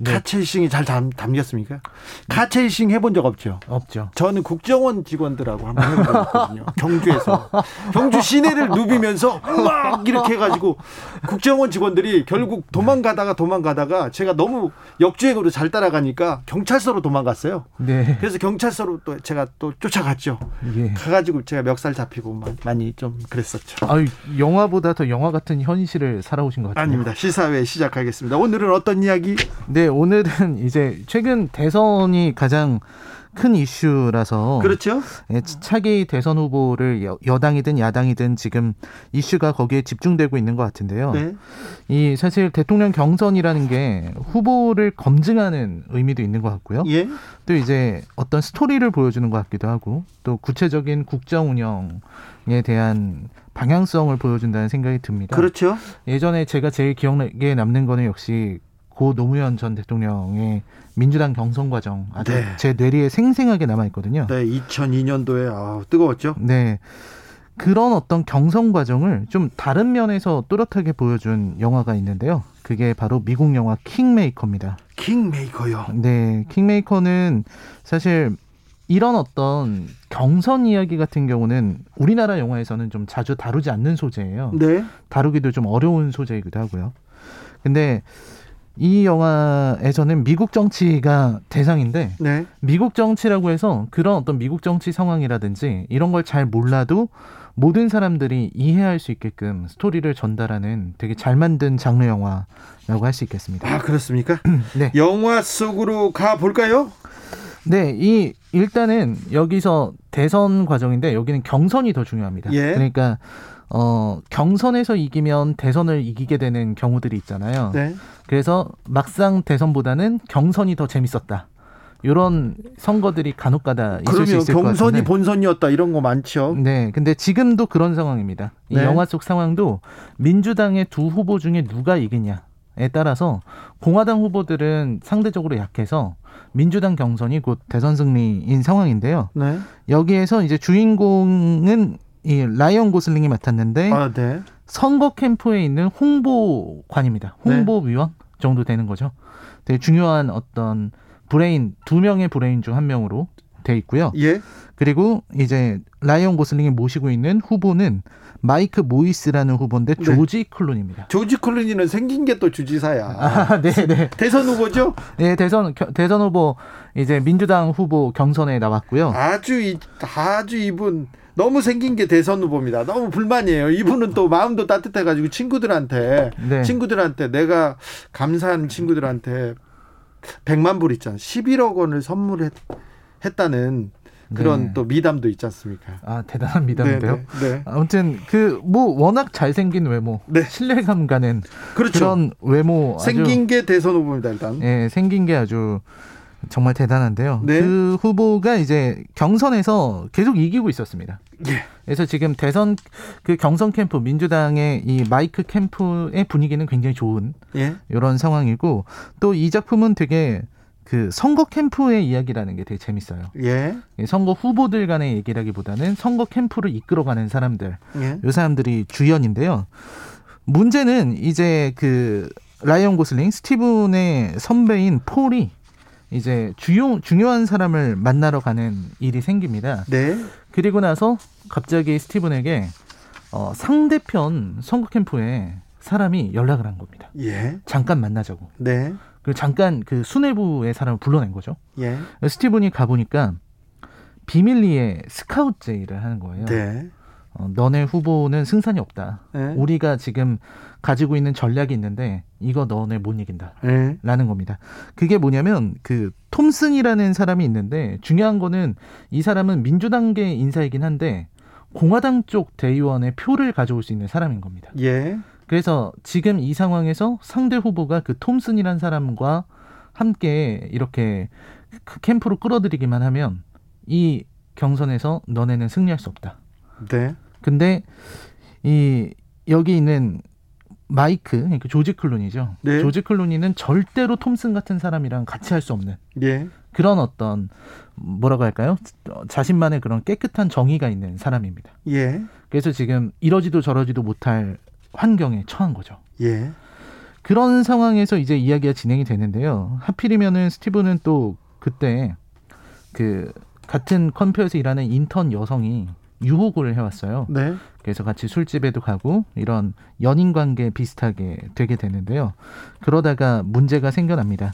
네. 카체이싱이 잘 담, 담겼습니까? 카체이싱 해본 적 없죠? 없죠. 저는 국정원 직원들하고 한번 해본 적 있거든요. 경주에서. 경주 시내를 누비면서 막 이렇게 해가지고 국정원 직원들이 결국 도망가다가 도망가다가 제가 너무 역주행으로 잘 따라가니까 경찰서로 도망갔어요. 네. 그래서 경찰서로 또 제가 또 쫓아갔죠. 예. 가가지고 제가 멱살 잡히고 많이 좀 그랬었죠. 아 영화보다 더 영화 같은 현실을 살아오신 것 같아요. 아닙니다. 시사회 시작하겠습니다. 오늘은 어떤 이야기? 네, 오늘은 이제 최근 대선이 가장 큰 이슈라서 그렇죠. 예, 차기 대선 후보를 여, 당이든 야당이든 지금 이슈가 거기에 집중되고 있는 것 같은데요. 네. 이 사실 대통령 경선이라는 게 후보를 검증하는 의미도 있는 것 같고요. 예. 또 이제 어떤 스토리를 보여주는 것 같기도 하고 또 구체적인 국정 운영에 대한 방향성을 보여준다는 생각이 듭니다. 그렇죠. 예전에 제가 제일 기억에 남는 거는 역시 고 노무현 전 대통령의 민주당 경선 과정 아주 네. 제 뇌리에 생생하게 남아 있거든요. 네, 2002년도에 아, 뜨거웠죠. 네. 그런 어떤 경선 과정을 좀 다른 면에서 또렷하게 보여준 영화가 있는데요. 그게 바로 미국 영화 킹메이커입니다. 킹메이커요. 네, 킹메이커는 사실 이런 어떤 경선 이야기 같은 경우는 우리나라 영화에서는 좀 자주 다루지 않는 소재예요. 네. 다루기도 좀 어려운 소재이기도 하고요. 근데 이 영화에서는 미국 정치가 대상인데 네. 미국 정치라고 해서 그런 어떤 미국 정치 상황이라든지 이런 걸 잘 몰라도 모든 사람들이 이해할 수 있게끔 스토리를 전달하는 되게 잘 만든 장르 영화라고 할 수 있겠습니다. 아 그렇습니까? 네. 영화 속으로 가 볼까요? 네, 이 일단은 여기서 대선 과정인데 여기는 경선이 더 중요합니다. 예. 그러니까 어 경선에서 이기면 대선을 이기게 되는 경우들이 있잖아요. 네. 그래서 막상 대선보다는 경선이 더 재밌었다. 이런 선거들이 간혹가다 있을 수 있을 것 같은데. 경선이 본선이었다 이런 거 많죠. 네, 근데 지금도 그런 상황입니다. 이 네. 영화 속 상황도 민주당의 두 후보 중에 누가 이기냐에 따라서 공화당 후보들은 상대적으로 약해서 민주당 경선이 곧 대선 승리인 상황인데요. 네. 여기에서 이제 주인공은 이 라이언 고슬링이 맡았는데 아, 네. 선거 캠프에 있는 홍보관입니다. 홍보위원 네. 정도 되는 거죠. 되게 중요한 어떤 브레인 두 명의 브레인 중 한 명으로 돼 있고요. 예. 그리고 이제 라이언 고슬링이 모시고 있는 후보는 마이크 모이스라는 후보인데 네. 조지 클룬입니다. 조지 클룬이는 생긴 게 또 주지사야. 아, 네, 네. 대선 후보죠? 네, 대선 대선 후보 이제 민주당 후보 경선에 나왔고요. 아주 아주 이분 너무 생긴 게 대선 후보입니다. 너무 불만이에요. 이분은 또 마음도 따뜻해가지고 친구들한테 네. 친구들한테 내가 감사한 친구들한테 100만 불 있잖아. 11억 원을 선물했다는 그런 네. 또 미담도 있지 않습니까? 아 대단한 미담인데요. 네, 네, 네. 아무튼 그 뭐 워낙 잘생긴 외모, 네. 신뢰감 가는 그렇죠. 그런 외모 생긴 게 대선 후보입니다 일단. 네, 생긴 게 아주 정말 대단한데요. 네. 그 후보가 이제 경선에서 계속 이기고 있었습니다. 예. 그래서 지금 대선 그 경선 캠프 민주당의 이 마이크 캠프의 분위기는 굉장히 좋은 예. 이런 상황이고 또 이 작품은 되게 그 선거 캠프의 이야기라는 게 되게 재밌어요. 예. 선거 후보들 간의 얘기라기보다는 선거 캠프를 이끌어가는 사람들, 예. 이 사람들이 주연인데요. 문제는 이제 그 라이언 고슬링, 스티븐의 선배인 폴이 이제 주요 중요한 사람을 만나러 가는 일이 생깁니다. 네. 그리고 나서 갑자기 스티븐에게 어, 상대편 선거 캠프에 사람이 연락을 한 겁니다. 예. 잠깐 만나자고. 네. 그 잠깐 그 수뇌부의 사람을 불러낸 거죠. 예. 스티븐이 가 보니까 비밀리에 스카우트 제의를 하는 거예요. 네. 어, 너네 후보는 승산이 없다. 네. 우리가 지금 가지고 있는 전략이 있는데 이거 너네 못 이긴다. 네. 라는 겁니다. 그게 뭐냐면 그 톰슨이라는 사람이 있는데 중요한 거는 이 사람은 민주당계 인사이긴 한데 공화당 쪽 대의원의 표를 가져올 수 있는 사람인 겁니다. 예. 그래서 지금 이 상황에서 상대 후보가 그 톰슨이란 사람과 함께 이렇게 그 캠프로 끌어들이기만 하면 이 경선에서 너네는 승리할 수 없다. 네. 근데 이 여기 있는 마이크, 그러니까 조지 클루니죠. 네. 조지 클루니는 절대로 톰슨 같은 사람이랑 같이 할 수 없는 예. 그런 어떤 뭐라고 할까요? 자신만의 그런 깨끗한 정의가 있는 사람입니다. 예. 그래서 지금 이러지도 저러지도 못할 환경에 처한 거죠. 예. 그런 상황에서 이제 이야기가 진행이 되는데요. 하필이면은 스티브는 또 그때 그 같은 컴퓨터에서 일하는 인턴 여성이 유혹을 해왔어요. 네. 그래서 같이 술집에도 가고 이런 연인 관계 비슷하게 되게 되는데요. 그러다가 문제가 생겨납니다.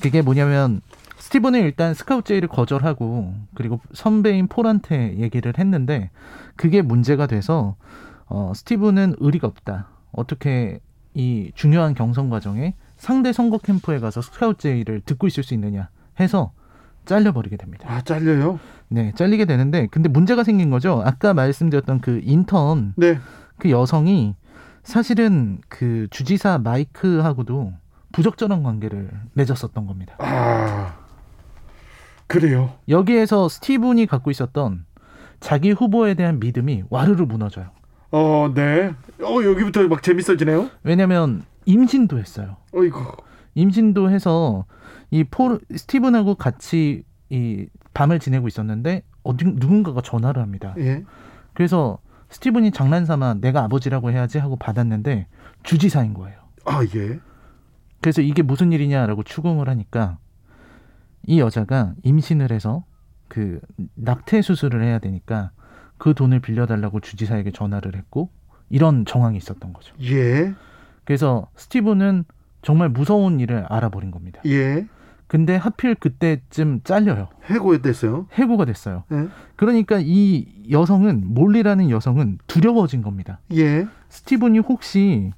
그게 뭐냐면 스티븐은 일단 스카우트 제의를 거절하고 그리고 선배인 폴한테 얘기를 했는데 그게 문제가 돼서 어, 스티븐은 의리가 없다. 어떻게 이 중요한 경선 과정에 상대 선거 캠프에 가서 스카우트 제의를 듣고 있을 수 있느냐 해서 잘려버리게 됩니다. 아, 잘려요? 네, 잘리게 되는데 근데 문제가 생긴 거죠. 아까 말씀드렸던 그 인턴 네. 그 여성이 사실은 그 주지사 마이크하고도 부적절한 관계를 맺었었던 겁니다. 아. 그래요. 여기에서 스티븐이 갖고 있었던 자기 후보에 대한 믿음이 와르르 무너져요. 어, 네. 어, 여기부터 막 재밌어지네요. 왜냐면 임신도 했어요. 어이구. 임신도 해서 이폴 스티븐하고 같이 이 밤을 지내고 있었는데 어디 누군가가 전화를 합니다. 예. 그래서 스티븐이 장난삼아 내가 아버지라고 해야지 하고 받았는데 주지사인 거예요. 아 예. 그래서 이게 무슨 일이냐라고 추궁을 하니까 이 여자가 임신을 해서 그 낙태 수술을 해야 되니까 그 돈을 빌려달라고 주지사에게 전화를 했고 이런 정황이 있었던 거죠. 예. 그래서 스티브는 정말 무서운 일을 알아버린 겁니다. 예. 근데 하필 그때쯤 잘려요. 해고됐어요. 해고가 됐어요. 예. 그러니까 이 여성은 몰리라는 여성은 두려워진 겁니다. 예. 스티븐이 혹시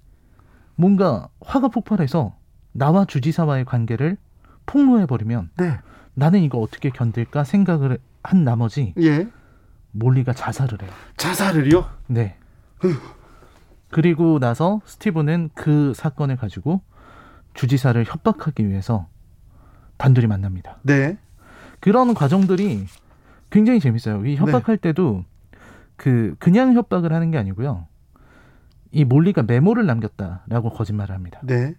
뭔가 화가 폭발해서 나와 주지사와의 관계를 폭로해 버리면 네. 나는 이거 어떻게 견딜까 생각을 한 나머지 예. 몰리가 자살을 해요. 자살을요? 네. 그리고 나서 스티븐은 그 사건을 가지고 주지사를 협박하기 위해서 단둘이 만납니다. 네. 그런 과정들이 굉장히 재밌어요. 이 협박할 네. 때도 그 그냥 협박을 하는 게 아니고요. 이 몰리가 메모를 남겼다라고 거짓말을 합니다. 네.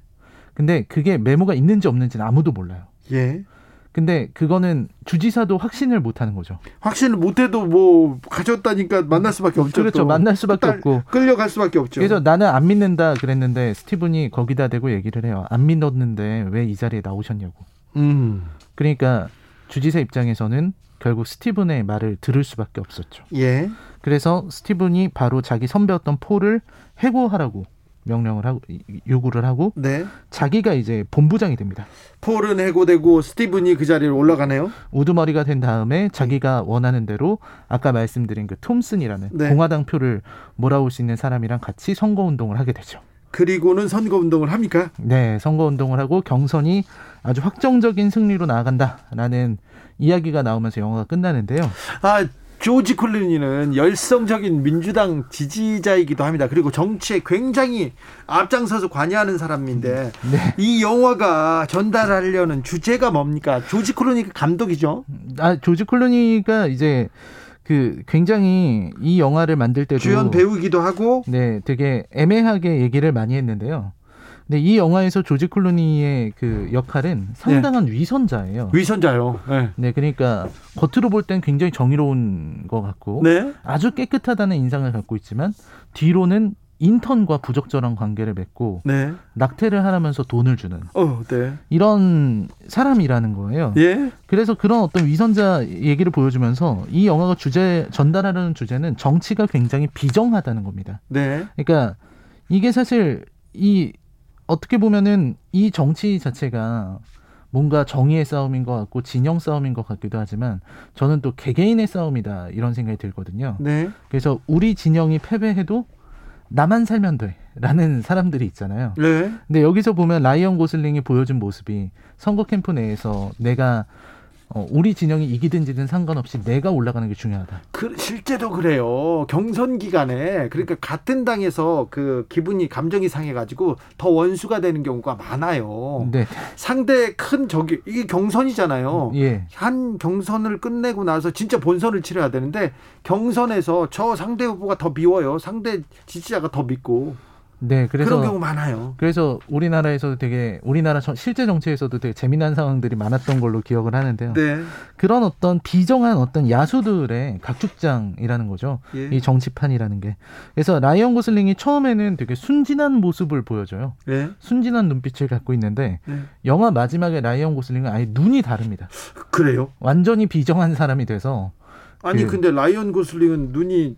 근데 그게 메모가 있는지 없는지는 아무도 몰라요. 예. 근데 그거는 주지사도 확신을 못 하는 거죠. 확신을 못 해도 뭐 가졌다니까 만날 수밖에 없죠. 그렇죠. 또. 만날 수밖에 없고 끌려갈 수밖에 없죠. 그래서 나는 안 믿는다 그랬는데 스티븐이 거기다 대고 얘기를 해요. 안 믿었는데 왜 이 자리에 나오셨냐고. 음. 그러니까 주지사 입장에서는 결국 스티븐의 말을 들을 수밖에 없었죠. 예. 그래서 스티븐이 바로 자기 선배였던 폴을 해고하라고 명령을 하고 요구를 하고 네. 자기가 이제 본부장이 됩니다. 폴은 해고되고 스티븐이 그 자리로 올라가네요. 우두머리가 된 다음에 자기가 원하는 대로 아까 말씀드린 그 톰슨이라는 네. 공화당 표를 몰아올 수 있는 사람이랑 같이 선거 운동을 하게 되죠. 그리고는 선거 운동을 합니까? 네, 선거 운동을 하고 경선이 아주 확정적인 승리로 나아간다라는 이야기가 나오면서 영화가 끝나는데요. 아, 조지 콜리니는 열성적인 민주당 지지자이기도 합니다. 그리고 정치에 굉장히 앞장서서 관여하는 사람인데 네. 이 영화가 전달하려는 주제가 뭡니까? 조지 콜리니가 감독이죠. 아 조지 콜리니가 이제 그 굉장히 이 영화를 만들 때도 주연 배우기도 하고 네 되게 애매하게 얘기를 많이 했는데요. 근데 이 영화에서 조지 클루니의 그 역할은 상당한 네. 위선자예요. 위선자요. 네. 네, 그러니까 겉으로 볼 땐 굉장히 정의로운 것 같고 네. 아주 깨끗하다는 인상을 갖고 있지만 뒤로는 인턴과 부적절한 관계를 맺고 네. 낙태를 하라면서 돈을 주는 어, 네. 이런 사람이라는 거예요. 예. 그래서 그런 어떤 위선자 얘기를 보여주면서 이 영화가 주제 전달하려는 주제는 정치가 굉장히 비정하다는 겁니다. 네. 그러니까 이게 사실 이 어떻게 보면은 이 정치 자체가 뭔가 정의의 싸움인 것 같고 진영 싸움인 것 같기도 하지만 저는 또 개개인의 싸움이다 이런 생각이 들거든요. 네. 그래서 우리 진영이 패배해도 나만 살면 돼 라는 사람들이 있잖아요. 네. 근데 여기서 보면 라이언 고슬링이 보여준 모습이 선거 캠프 내에서 내가 어, 우리 진영이 이기든 지든 상관없이 내가 올라가는 게 중요하다. 그 실제로 그래요. 경선 기간에 그러니까 같은 당에서 그 기분이 감정이 상해가지고 더 원수가 되는 경우가 많아요. 네. 상대 큰 적이 이게 경선이잖아요. 예. 한 경선을 끝내고 나서 진짜 본선을 치러야 되는데 경선에서 저 상대 후보가 더 미워요. 상대 지지자가 더 믿고. 네, 그래서 그런 경우 많아요. 그래서 우리나라에서도 되게 우리나라 실제 정치에서도 되게 재미난 상황들이 많았던 걸로 기억을 하는데요. 네. 그런 어떤 비정한 어떤 야수들의 각축장이라는 거죠. 예. 이 정치판이라는 게. 그래서 라이언 고슬링이 처음에는 되게 순진한 모습을 보여줘요. 네. 순진한 눈빛을 갖고 있는데 네. 영화 마지막에 라이언 고슬링은 아예 눈이 다릅니다. 그래요? 완전히 비정한 사람이 돼서 아니 그, 근데 라이언 고슬링은 눈이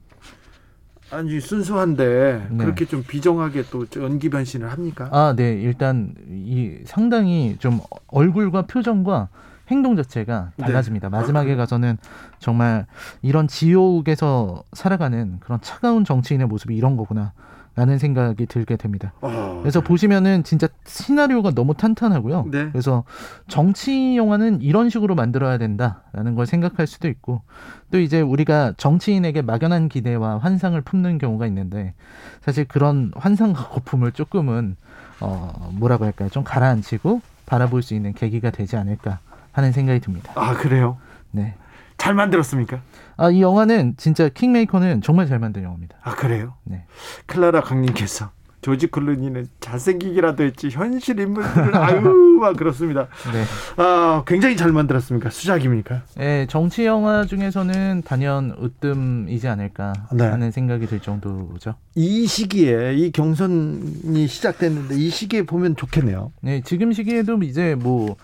아니 순수한데 네. 그렇게 좀 비정하게 또 연기 변신을 합니까? 아, 네. 일단 이 상당히 좀 얼굴과 표정과 행동 자체가 네. 달라집니다. 네. 마지막에 가서는 정말 이런 지옥에서 살아가는 그런 차가운 정치인의 모습이 이런 거구나. 라는 생각이 들게 됩니다. 어, 그래서 네. 보시면은 진짜 시나리오가 너무 탄탄하고요. 네. 그래서 정치 영화는 이런 식으로 만들어야 된다라는 걸 생각할 수도 있고 또 이제 우리가 정치인에게 막연한 기대와 환상을 품는 경우가 있는데 사실 그런 환상과 거품을 조금은 어 뭐라고 할까요? 좀 가라앉히고 바라볼 수 있는 계기가 되지 않을까 하는 생각이 듭니다. 아 그래요? 네. 잘 만들었습니까? 아, 이 영화는 진짜 킹메이커는 정말 잘 만든 영화입니다. 아, 그래요? 네. 클라라 강님께서 조지 클루니는 잘생기기라도 했지 현실 인물들은 아유 막 그렇습니다. 네. 아 굉장히 잘 만들었습니까? 수작입니까? 네, 정치 영화 중에서는 단연 으뜸이지 않을까 네. 하는 생각이 들 정도죠. 이 시기에 이 경선이 시작됐는데 이 시기에 보면 좋겠네요. 네, 지금 시기에도 이제 뭐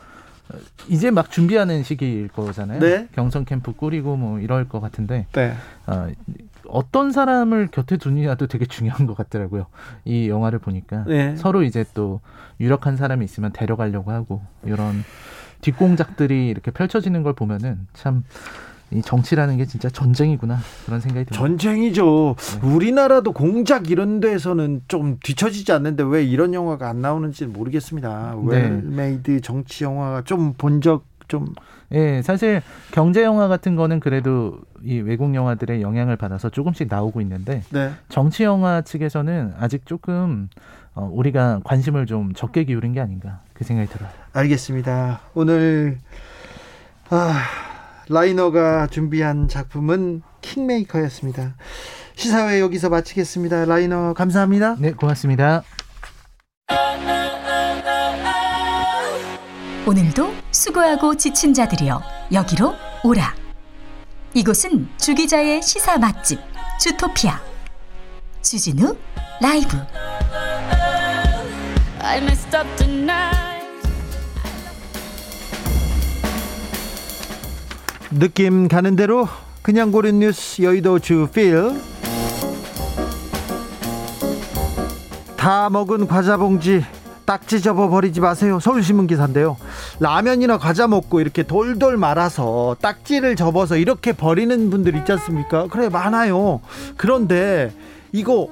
이제 막 준비하는 시기일 거잖아요. 네. 경선 캠프 꾸리고 뭐 이럴 것 같은데 네. 어, 어떤 사람을 곁에 두느냐도 되게 중요한 것 같더라고요. 이 영화를 보니까 네. 서로 이제 또 유력한 사람이 있으면 데려가려고 하고 이런 뒷공작들이 이렇게 펼쳐지는 걸 보면은 참. 이 정치라는 게 진짜 전쟁이구나 그런 생각이 듭니다. 전쟁이죠. 네. 우리나라도 공작 이런 데서는 좀 뒤처지지 않는데 왜 이런 영화가 안 나오는지 모르겠습니다. 네. 웰메이드 정치 영화가 좀 본 적 좀. 예, 사실 경제 영화 같은 거는 그래도 이 외국 영화들의 영향을 받아서 조금씩 나오고 있는데 네. 정치 영화 측에서는 아직 조금 어, 우리가 관심을 좀 적게 기울인 게 아닌가 그 생각이 들어요. 알겠습니다. 오늘 아, 라이너가 준비한 작품은 킹메이커였습니다. 시사회 여기서 마치겠습니다. 라이너 감사합니다. 네, 고맙습니다. 오늘도 수고하고 지친 자들이여 여기로 오라. 이곳은 주기자의 시사 맛집 주토피아 주진우 라이브. 느낌 가는 대로 그냥 고른 뉴스 여의도 주필 다 먹은 과자 봉지 딱지 접어 버리지 마세요. 서울신문 기사인데요. 라면이나 과자 먹고 이렇게 돌돌 말아서 딱지를 접어서 이렇게 버리는 분들 있지 않습니까? 그래 많아요. 그런데 이거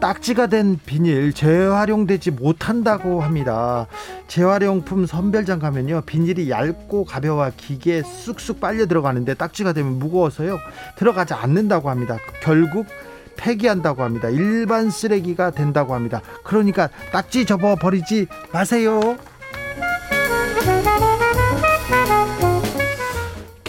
딱지가 된 비닐 재활용되지 못한다고 합니다. 재활용품 선별장 가면요. 비닐이 얇고 가벼워 기계에 쑥쑥 빨려 들어가는데 딱지가 되면 무거워서요. 들어가지 않는다고 합니다. 결국 폐기한다고 합니다. 일반 쓰레기가 된다고 합니다. 그러니까 딱지 접어 버리지 마세요.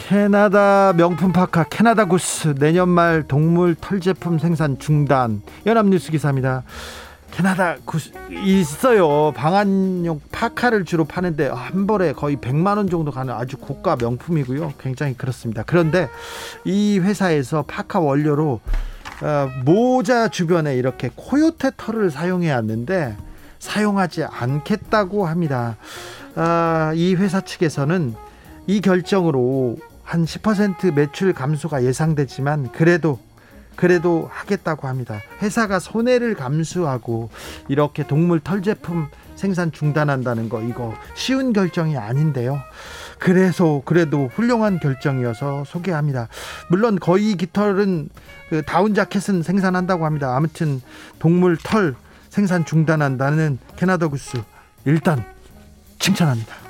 캐나다 명품 파카 캐나다 구스 내년 말 동물 털 제품 생산 중단 연합뉴스 기사입니다. 캐나다 구스 있어요. 방한용 파카를 주로 파는데 한 벌에 거의 100만 원 정도 가는 아주 고가 명품이고요. 굉장히 그렇습니다. 그런데 이 회사에서 파카 원료로 어, 모자 주변에 이렇게 코요테 털을 사용해 왔는데 사용하지 않겠다고 합니다. 아, 이 회사 측에서는 이 결정으로 한 10% 매출 감소가 예상되지만 그래도 그래도 하겠다고 합니다. 회사가 손해를 감수하고 이렇게 동물 털 제품 생산 중단한다는 거 이거 쉬운 결정이 아닌데요. 그래서 그래도 훌륭한 결정이어서 소개합니다. 물론 거의 깃털은 그 다운 자켓은 생산한다고 합니다. 아무튼 동물 털 생산 중단한다는 캐나다 구스 일단 칭찬합니다.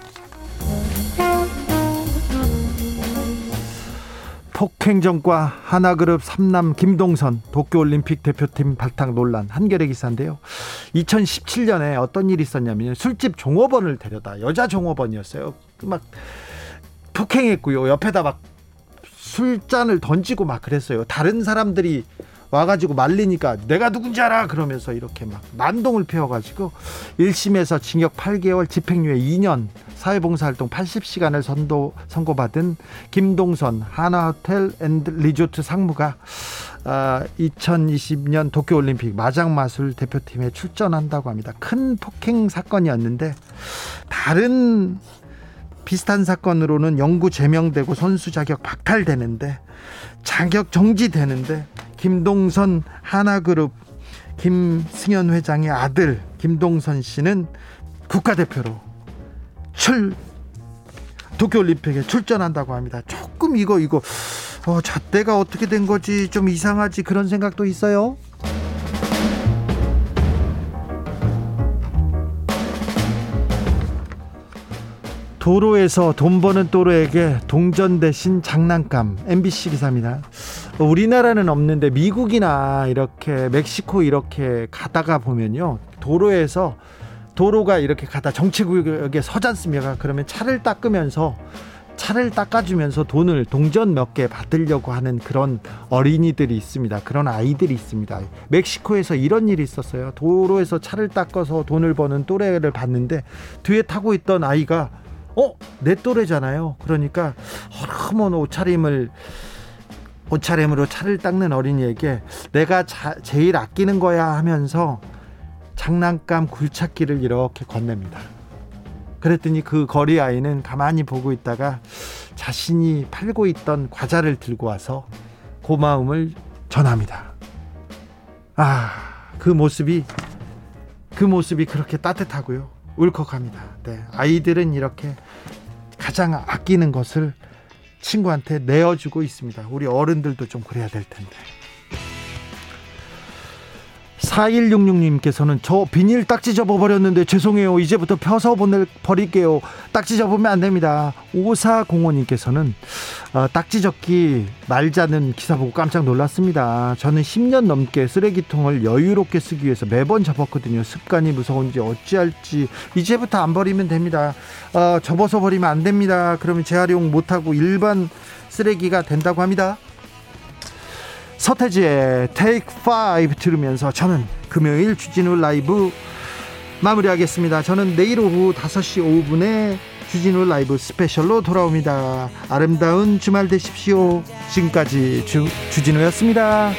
폭행전과 하나그룹 3남 김동선 도쿄올림픽 대표팀 발탁 논란 한겨레 기사인데요. 2017년에 어떤 일이 있었냐면 술집 종업원을 데려다 여자 종업원이었어요. 막 폭행했고요. 옆에다 막 술잔을 던지고 막 그랬어요. 다른 사람들이 와가지고 말리니까 내가 누군지 알아 그러면서 이렇게 막 난동을 피워가지고 1심에서 징역 8개월 집행유예 2년 사회봉사활동 80시간을 선도 선고받은 김동선 한화호텔 앤드 리조트 상무가 아, 2020년 도쿄올림픽 마장마술 대표팀에 출전한다고 합니다. 큰 폭행 사건이었는데 다른 비슷한 사건으로는 영구 제명되고 선수 자격 박탈되는데 자격 정지되는데 김동선 하나그룹 김승현 회장의 아들 김동선 씨는 국가대표로 출 도쿄올림픽에 출전한다고 합니다. 조금 이거 이거 어, 잣대가 어떻게 된 거지 좀 이상하지 그런 생각도 있어요. 도로에서 돈 버는 도로에게 동전 대신 장난감 MBC 기사입니다. 우리나라는 없는데 미국이나 이렇게 멕시코 이렇게 가다가 보면요 도로에서 도로가 이렇게 가다 정치구역에 서지 않습니까? 그러면 차를 닦으면서 차를 닦아주면서 돈을 동전 몇 개 받으려고 하는 그런 어린이들이 있습니다. 그런 아이들이 있습니다. 멕시코에서 이런 일이 있었어요. 도로에서 차를 닦아서 돈을 버는 또래를 봤는데 뒤에 타고 있던 아이가 어? 내 또래잖아요. 그러니까 허름한 옷차림을 옷차림으로 차를 닦는 어린이에게 내가 자, 제일 아끼는 거야 하면서 장난감 굴착기를 이렇게 건넵니다. 그랬더니 그 거리 아이는 가만히 보고 있다가 자신이 팔고 있던 과자를 들고 와서 고마움을 전합니다. 아, 그 모습이 그 모습이 그렇게 따뜻하고요. 울컥합니다. 네. 아이들은 이렇게 가장 아끼는 것을 친구한테 내어주고 있습니다. 우리 어른들도 좀 그래야 될 텐데. 4166님께서는 저 비닐 딱지 접어버렸는데 죄송해요. 이제부터 펴서 보낼, 버릴게요. 딱지 접으면 안 됩니다. 5405님께서는 어, 딱지 접기 말자는 기사 보고 깜짝 놀랐습니다. 저는 10년 넘게 쓰레기통을 여유롭게 쓰기 위해서 매번 접었거든요. 습관이 무서운지 어찌할지 이제부터 안 버리면 됩니다. 어, 접어서 버리면 안 됩니다. 그러면 재활용 못하고 일반 쓰레기가 된다고 합니다. 서태지의 Take 5 들으면서 저는 금요일 주진우 라이브 마무리하겠습니다. 저는 내일 오후 5시 5분에 주진우 라이브 스페셜로 돌아옵니다. 아름다운 주말 되십시오. 지금까지 주, 주진우였습니다.